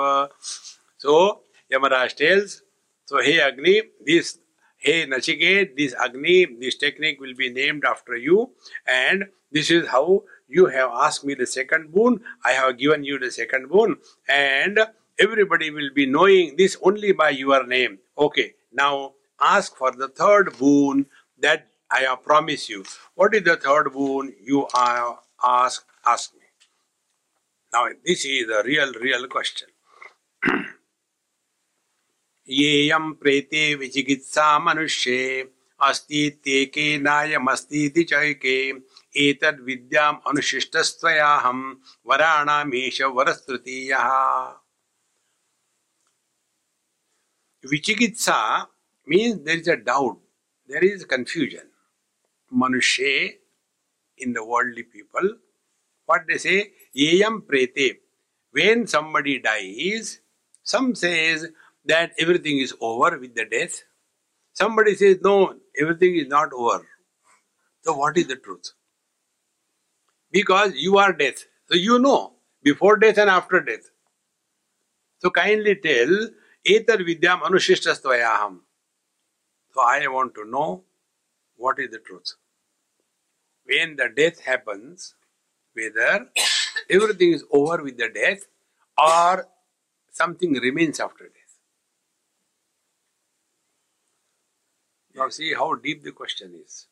So Yamaraj tells, so hey Agni, this hey Nachiket, this Agni, this technique will be named after you, and this is how you have asked me the second boon, I have given you the second boon, and everybody will be knowing this only by your name. Okay, now ask for the third boon that I have promised you. What is the third boon you are ask ask me? Now this is a real real question. येयं प्रेते विचिकित्सा मनुष्ये अस्ति इत्येके नायमस्ति इति चैके एतद्विद्याम् अनुशिष्टस्त्वयाहं विचिकित्सा means there is a doubt there is confusion मनुष्ये in the worldly people what they say येयं प्रेते। When somebody dies some says that everything is over with the death. Somebody says, no, everything is not over. So what is the truth? Because you are death. So you know before death and after death. So kindly tell Etar vidyam anushishtastvayaham. So I want to know what is the truth. When the death happens, whether everything is over with the death or something remains after death. Now see how deep the question is.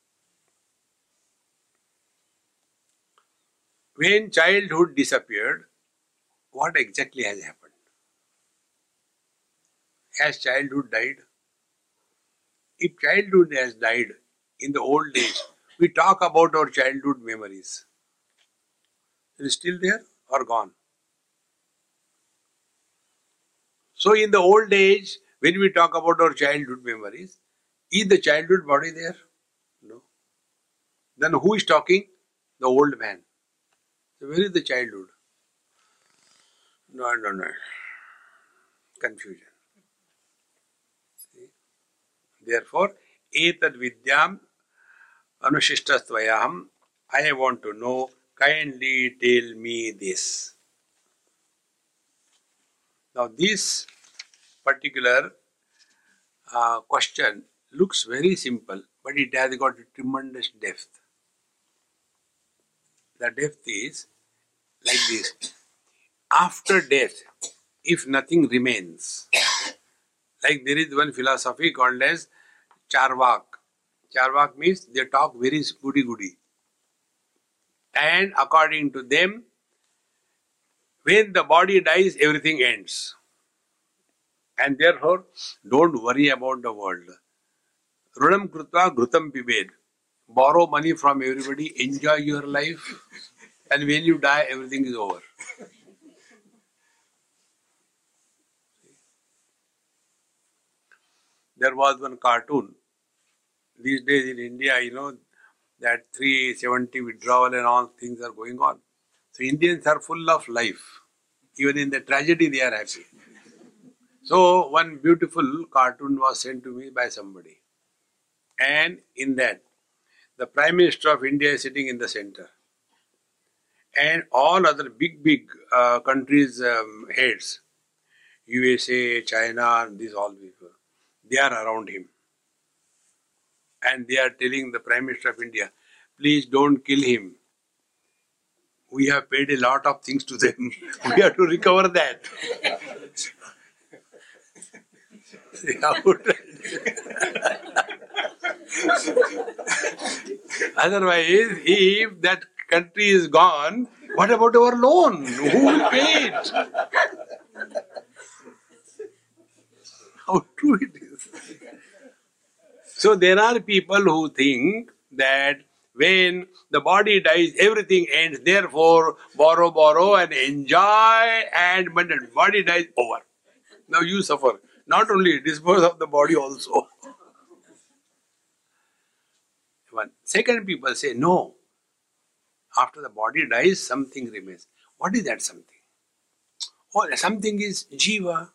When childhood disappeared, what exactly has happened? Has childhood died? If childhood has died in the old age, we talk about our childhood memories. It is still there or gone? So, in the old age, when we talk about our childhood memories, is the childhood body there? No. Then who is talking? The old man. So, where is the childhood? No, no, no. Confusion. See? Therefore, etad vidyam anushishtastvayaham. I want to know, kindly tell me this. Now, this particular uh, question looks very simple, but it has got a tremendous depth. The depth is like this after death, if nothing remains, like there is one philosophy called as Charvak. Charvak means they talk very goody goody. And according to them, when the body dies, everything ends. And therefore, don't worry about the world. Runam krutva grutam pibed. Borrow money from everybody, enjoy your life, and when you die, everything is over. There was one cartoon. These days in India, you know, that 370 withdrawal and all things are going on. So Indians are full of life. Even in the tragedy, they are happy. So one beautiful cartoon was sent to me by somebody. And in that, the Prime Minister of India is sitting in the center. And all other big, big uh, countries' um, heads, USA, China, these all people, they are around him. And they are telling the Prime Minister of India, please don't kill him. We have paid a lot of things to them. we have to recover that. Otherwise, if that country is gone, what about our loan? Who will pay it? How true it is. So there are people who think that when the body dies, everything ends. Therefore, borrow, borrow, and enjoy. And when the body dies, over. Now you suffer. Not only dispose of the body also. One. Second, people say no. After the body dies, something remains. What is that something? Oh, something is jiva.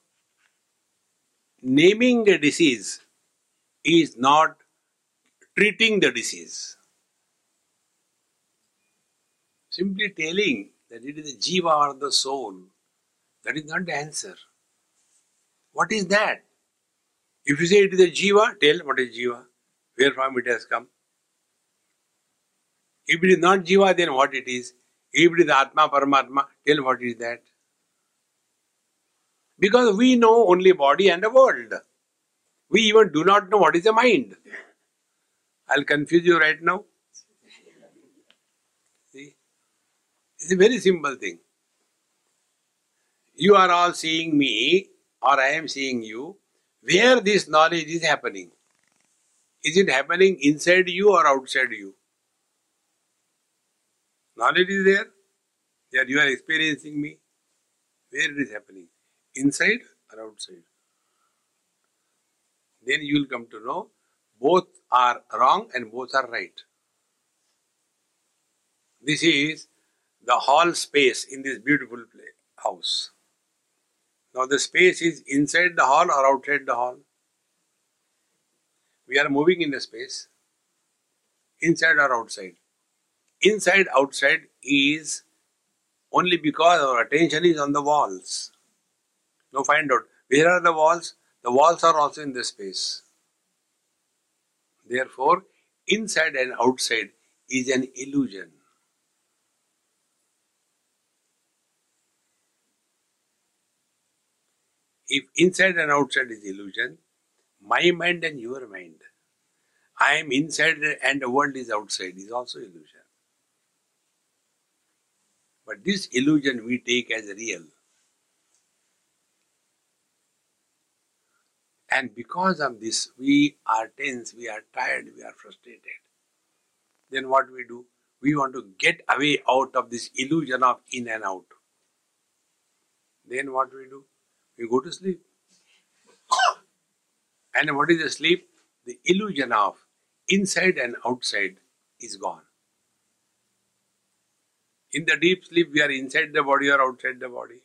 Naming a disease is not treating the disease. Simply telling that it is the jiva or the soul, that is not the answer. What is that? If you say it is a jiva, tell what is jiva, where from it has come. If it is not jiva, then what it is? If it is Atma, Paramatma, tell what is that. Because we know only body and the world. We even do not know what is the mind. I'll confuse you right now. See? It's a very simple thing. You are all seeing me, or I am seeing you. Where this knowledge is happening? Is it happening inside you or outside you? Knowledge is there. There you are experiencing me. Where it is happening? Inside or outside? Then you will come to know both are wrong and both are right. This is the hall space in this beautiful play, house. Now the space is inside the hall or outside the hall. We are moving in the space, inside or outside. Inside, outside is only because our attention is on the walls. Now find out where are the walls? The walls are also in the space. Therefore, inside and outside is an illusion. If inside and outside is illusion, my mind and your mind, I am inside and the world is outside, is also illusion. But this illusion we take as real. And because of this, we are tense, we are tired, we are frustrated. Then what we do? We want to get away out of this illusion of in and out. Then what we do? We go to sleep. And what is the sleep? The illusion of inside and outside is gone. In the deep sleep, we are inside the body or outside the body,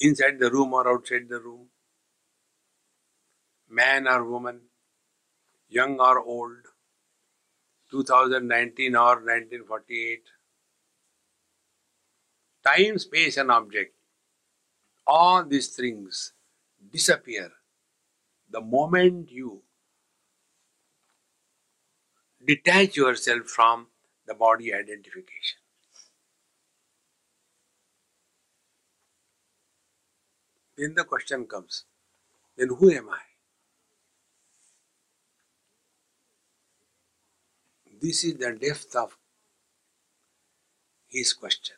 inside the room or outside the room, man or woman, young or old, 2019 or 1948. Time, space, and object, all these things disappear the moment you detach yourself from the body identification. Then the question comes then who am I? This is the depth of his question.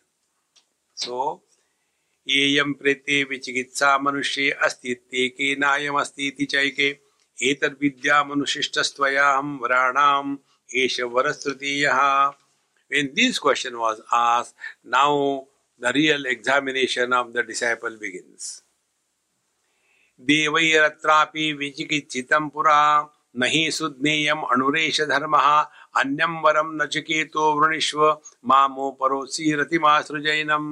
So, येयं प्रेते विचिकित्सा मनुष्ये अस्ति ते केनायमस्तीति चैके एतद्विद्यामनुशिष्टस्त्वयाहं वराणाम् एष वरस्तृतीयः When this question was asked, now the real examination of the disciple begins. देवैरत्रापि विचिकित्सितं पुरा न हि सुज्ञेयम् अनुरेश धर्मः अन्यं वरं नचिकेतो वृणीष्व मामो परोसि रतिमासृजैनम्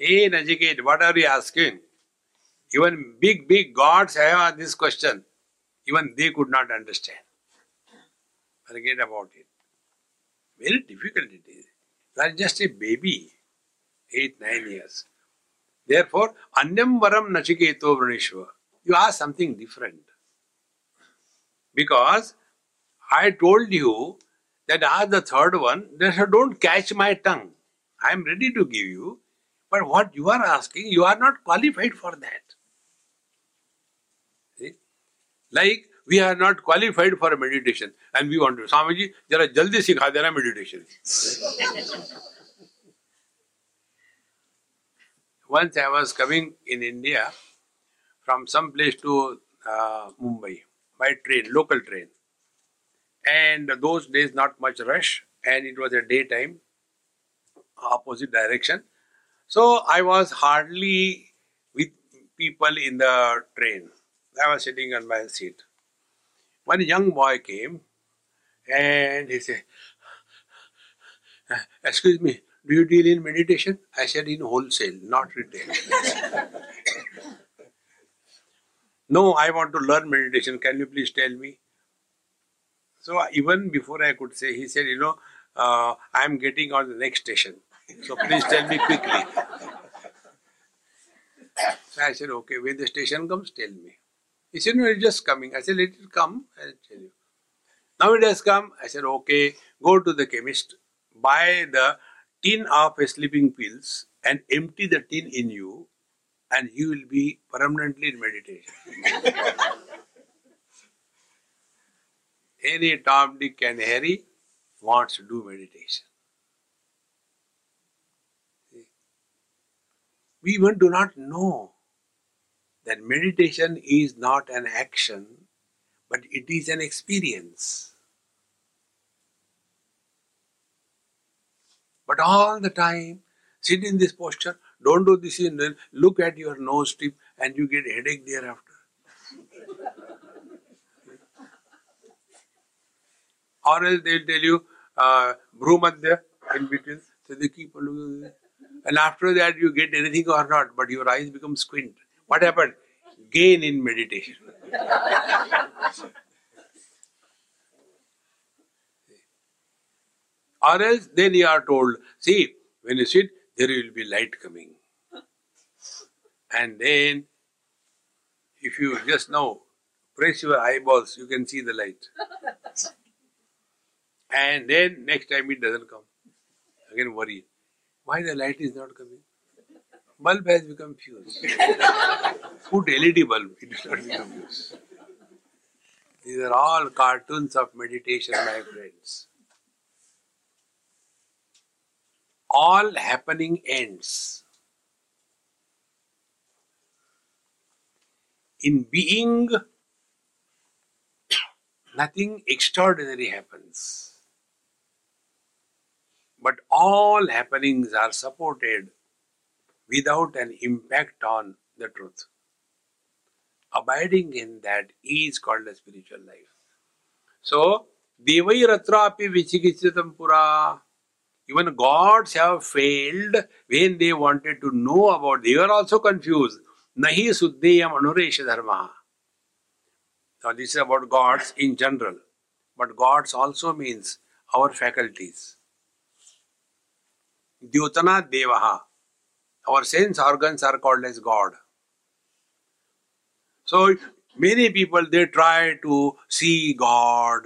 Hey Nachiket, what are you asking? Even big, big gods have this question. Even they could not understand. Forget about it. Very difficult it is. You are just a baby, eight, nine years. Therefore, Anyam Varam Nachiketo Vranishva. You ask something different. Because I told you that as the third one, don't catch my tongue. I am ready to give you, but what you are asking, you are not qualified for that. See? Like we are not qualified for meditation, and we want to. Swamiji, jara jaldi sikha dena meditation. Once I was coming in India from some place to uh, Mumbai by train, local train. And those days not much rush and it was a daytime, opposite direction. So I was hardly with people in the train. I was sitting on my seat. One young boy came and he said, Excuse me, do you deal in meditation? I said, In wholesale, not retail. no, I want to learn meditation. Can you please tell me? So even before I could say, he said, You know, uh, I am getting on the next station. So please tell me quickly. So I said, okay, when the station comes, tell me. He said, no, it's just coming. I said, let it come, I'll tell you. Now it has come. I said, okay, go to the chemist, buy the tin of sleeping pills and empty the tin in you and you will be permanently in meditation. Any Tom, Dick and Harry wants to do meditation. we even do not know that meditation is not an action, but it is an experience. But all the time, sit in this posture, don't do this, and then look at your nose tip, and you get headache thereafter. or else they'll tell you, uh, in between. So they keep looking. And after that, you get anything or not, but your eyes become squint. What happened? Gain in meditation. or else, then you are told, see, when you sit, there will be light coming. And then, if you just now press your eyeballs, you can see the light. And then, next time it doesn't come. Again, worry. Why the light is not coming? Bulb has become fused. Put LED bulb, it will not become fused. These are all cartoons of meditation, my friends. All happening ends. In being, nothing extraordinary happens but all happenings are supported without an impact on the truth. Abiding in that is called a spiritual life. So, Devairatrapi Vichikichitam Pura. Even gods have failed when they wanted to know about. They were also confused. Nahi Suddheyam Anuresha Dharma. Now, this is about gods in general. But gods also means our faculties. Dyutana Devaha. Our sense organs are called as God. So many people they try to see God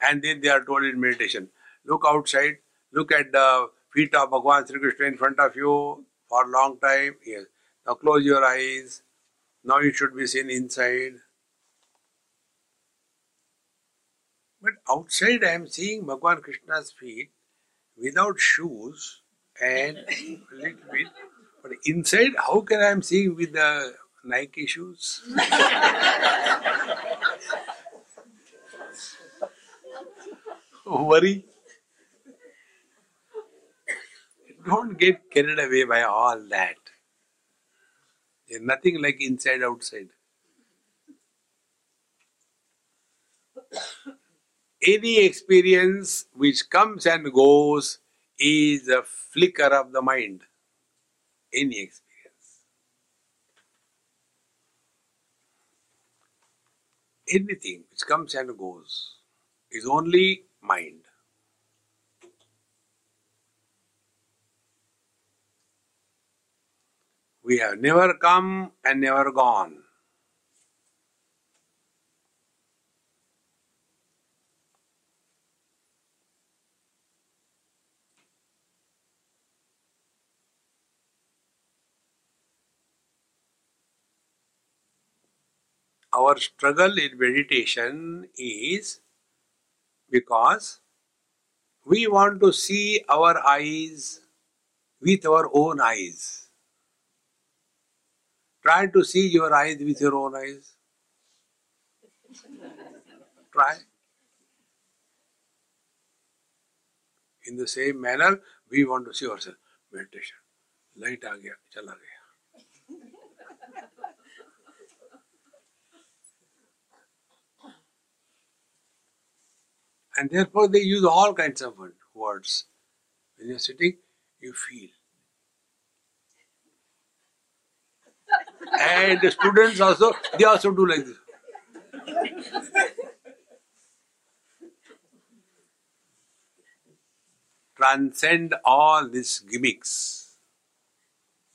and then they are told in meditation, look outside, look at the feet of Bhagavan Sri Krishna in front of you for a long time. Yes. Now close your eyes. Now you should be seen inside. But outside I am seeing Bhagavan Krishna's feet without shoes and a little bit. But inside, how can I am seeing with the Nike shoes? Worry. Don't get carried away by all that. There's nothing like inside outside. Any experience which comes and goes is a flicker of the mind. Any experience. Anything which comes and goes is only mind. We have never come and never gone. our struggle in meditation is because we want to see our eyes with our own eyes. Try to see your eyes with your own eyes. Try. In the same manner, we want to see ourselves. Meditation. Light आ गया चला गया And therefore, they use all kinds of words. When you're sitting, you feel. And the students also, they also do like this. Transcend all these gimmicks.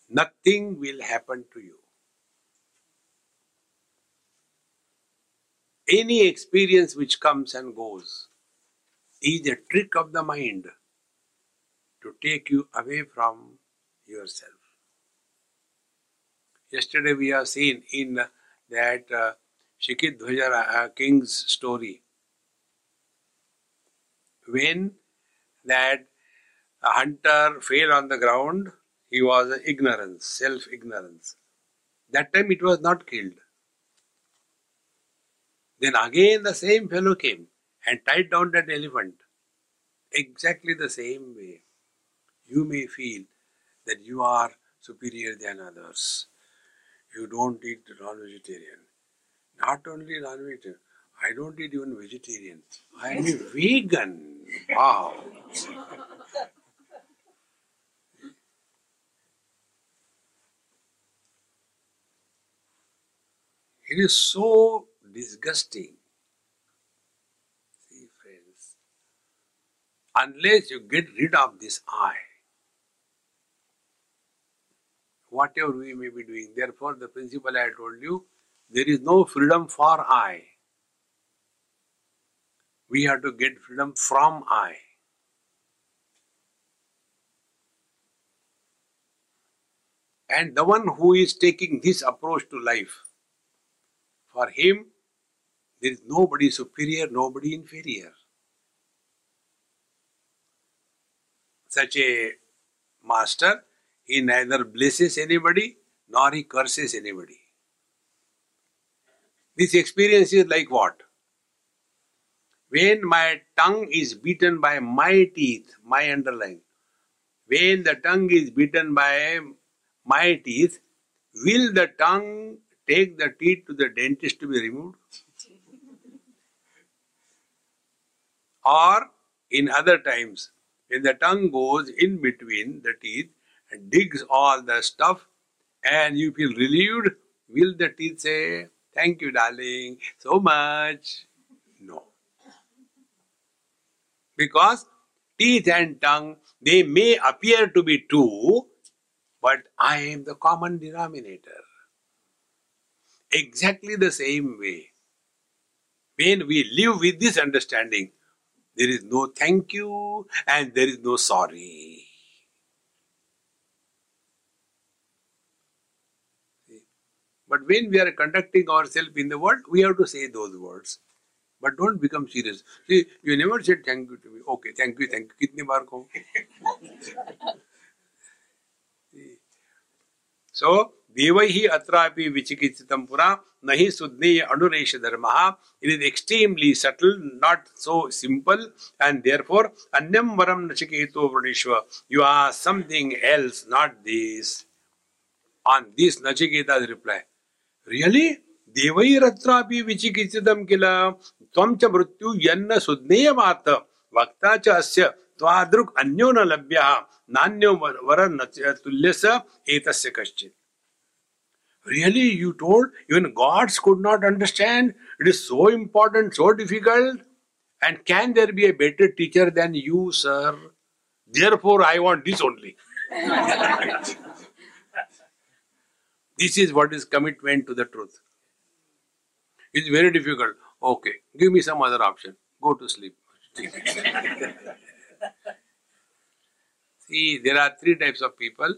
Nothing will happen to you. Any experience which comes and goes is a trick of the mind to take you away from yourself. Yesterday we have seen in that uh, uh, king's story when that hunter fell on the ground, he was ignorance, self ignorance. That time it was not killed. Then again the same fellow came and tied down that elephant. Exactly the same way, you may feel that you are superior than others. You don't eat non vegetarian. Not only non vegetarian, I don't eat even vegetarian. I am a vegan. Wow. It is so disgusting See, friends, unless you get rid of this I. Whatever we may be doing. Therefore, the principle I told you, there is no freedom for I. We have to get freedom from I. And the one who is taking this approach to life, for him, there is nobody superior, nobody inferior. such a master, he neither blesses anybody nor he curses anybody. This experience is like what? When my tongue is beaten by my teeth, my underlying, when the tongue is beaten by my teeth, will the tongue take the teeth to the dentist to be removed? or in other times, when the tongue goes in between the teeth and digs all the stuff and you feel relieved, will the teeth say, Thank you, darling, so much? No. Because teeth and tongue, they may appear to be two, but I am the common denominator. Exactly the same way. When we live with this understanding, there is no thank you and there is no sorry. But when we are conducting ourselves in the world, we have to say those words. But don't become serious. See, you never said thank you to me. Okay, thank you, thank you. Kitne baar ko? so, Devahi atrapi vichikitsitam pura nahi sudneya anuresha dharma. It is extremely subtle, not so simple, and therefore, anyam varam nachiketo vradishva. You are something else, not this. On this, Nachiketa's reply Really? देवैरत्रापि विचिकित्सितं किल त्वं च मृत्यु यन्न सुज्ञेयमात् वक्ता च अस्य त्वादृक् अन्यो न लभ्यः नान्यो वर तुल्यस एतस्य कश्चित् Really, you told even gods could not understand. It is so important, so difficult. And can there be a better teacher than you, sir? Therefore, I want this only. This is what is commitment to the truth. It's very difficult. Okay, give me some other option. Go to sleep. See, there are three types of people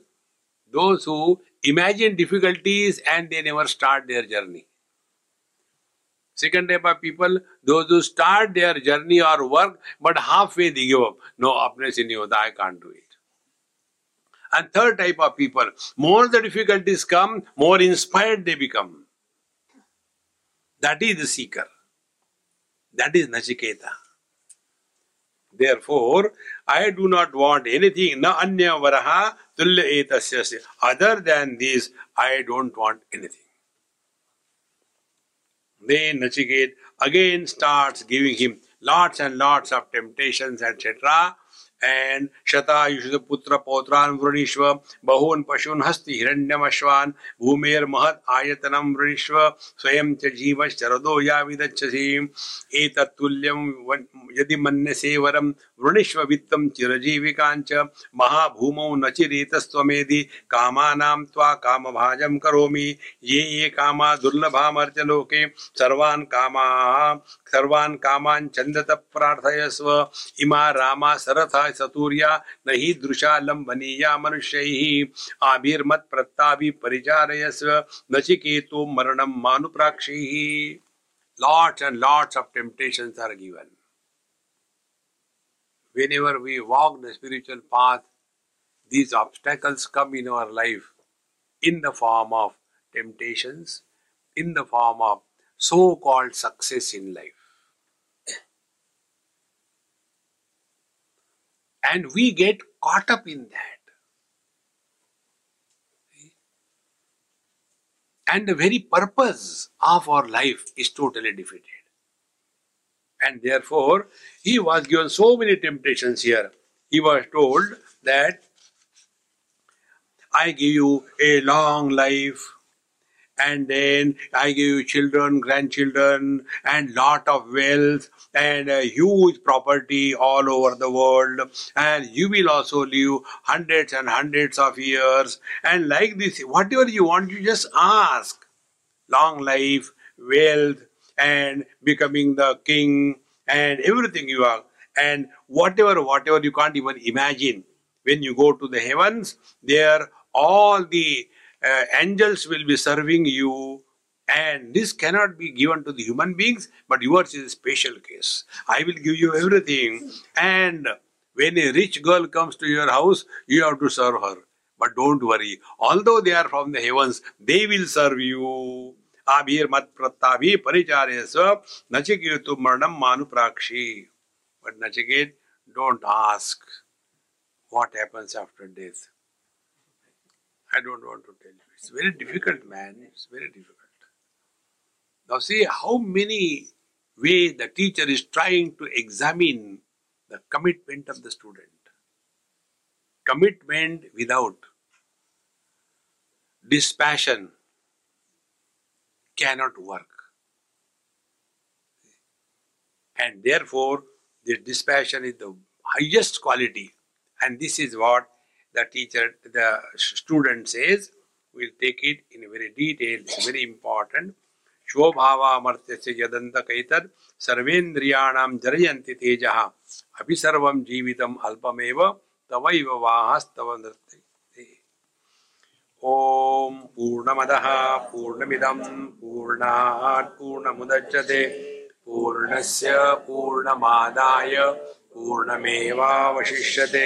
those who imagine difficulties and they never start their journey. Second type of people, those who start their journey or work, but halfway they give up. No, apne I can't do it. And third type of people, more the difficulties come, more inspired they become. That is the seeker. That is Nachiketa. Therefore, I do not want anything, na anya varaha. Other than this, I don't want anything. Then Nachiket again starts giving him lots and lots of temptations, etc. And शतायुष पुत्र पौत्रान वृणीष्व, बहून पशुन हस्ति हिरण्यम अश्वान भूमेर महत आयतनम वृणीष्व, स्वयं च जीव शरदो या विदच्छसी एक तुल्यम यदि मन से वरम वृणीष्व वित्तम चिरजीविकांच महाभूमौ न स्वेदि कामान त्वा काम भाजम करोमि। ये ये कामा दुर्लभा मर्चलोके सर्वान कामा, सर्वान कामान चंदत प्रार्थयस्व इमा रामा सरथा सतूर्या न हि दृशा लम्बनीया मनुष्यैः आभिर्मत् प्रत्ताभि परिचारयस्व नचिकेतो मरणं मानुप्राक्षैः lots and lots of temptations are given. Whenever we walk the spiritual path, these obstacles come in our life in the form of temptations, in the form of so called success in life. And we get caught up in that. And the very purpose of our life is totally defeated. And therefore, he was given so many temptations here. He was told that I give you a long life, and then I give you children, grandchildren, and lot of wealth, and a huge property all over the world, and you will also live hundreds and hundreds of years, and like this, whatever you want, you just ask. Long life, wealth, and becoming the king, and everything you are, and whatever, whatever you can't even imagine. When you go to the heavens, there all the uh, angels will be serving you and this cannot be given to the human beings but yours is a special case. I will give you everything and when a rich girl comes to your house you have to serve her. But don't worry although they are from the heavens they will serve you. Abhir mat prattavi paricharyasva nachiketu marnam manuprakshi. But nachiket don't ask what happens after death I don't want to tell you. It's very difficult, man. It's very difficult. Now see how many ways the teacher is trying to examine the commitment of the student. Commitment without dispassion cannot work. And therefore, the dispassion is the highest quality. And this is what the teacher, the student says. We'll take it in very detail, it's very important. शोभावामर्त्यस्य यदन्तकैतद् सर्वेन्द्रियाणां जरयन्ति तेजः अपि सर्वं जीवितम् अल्पमेव तवैव वाहस्तव नृत्य ॐ पूर्णमदः पूर्णमिदं पूर्णात् पूर्णमुदच्यते पूर्णस्य पूर्णमादाय पूर्णमेवावशिष्यते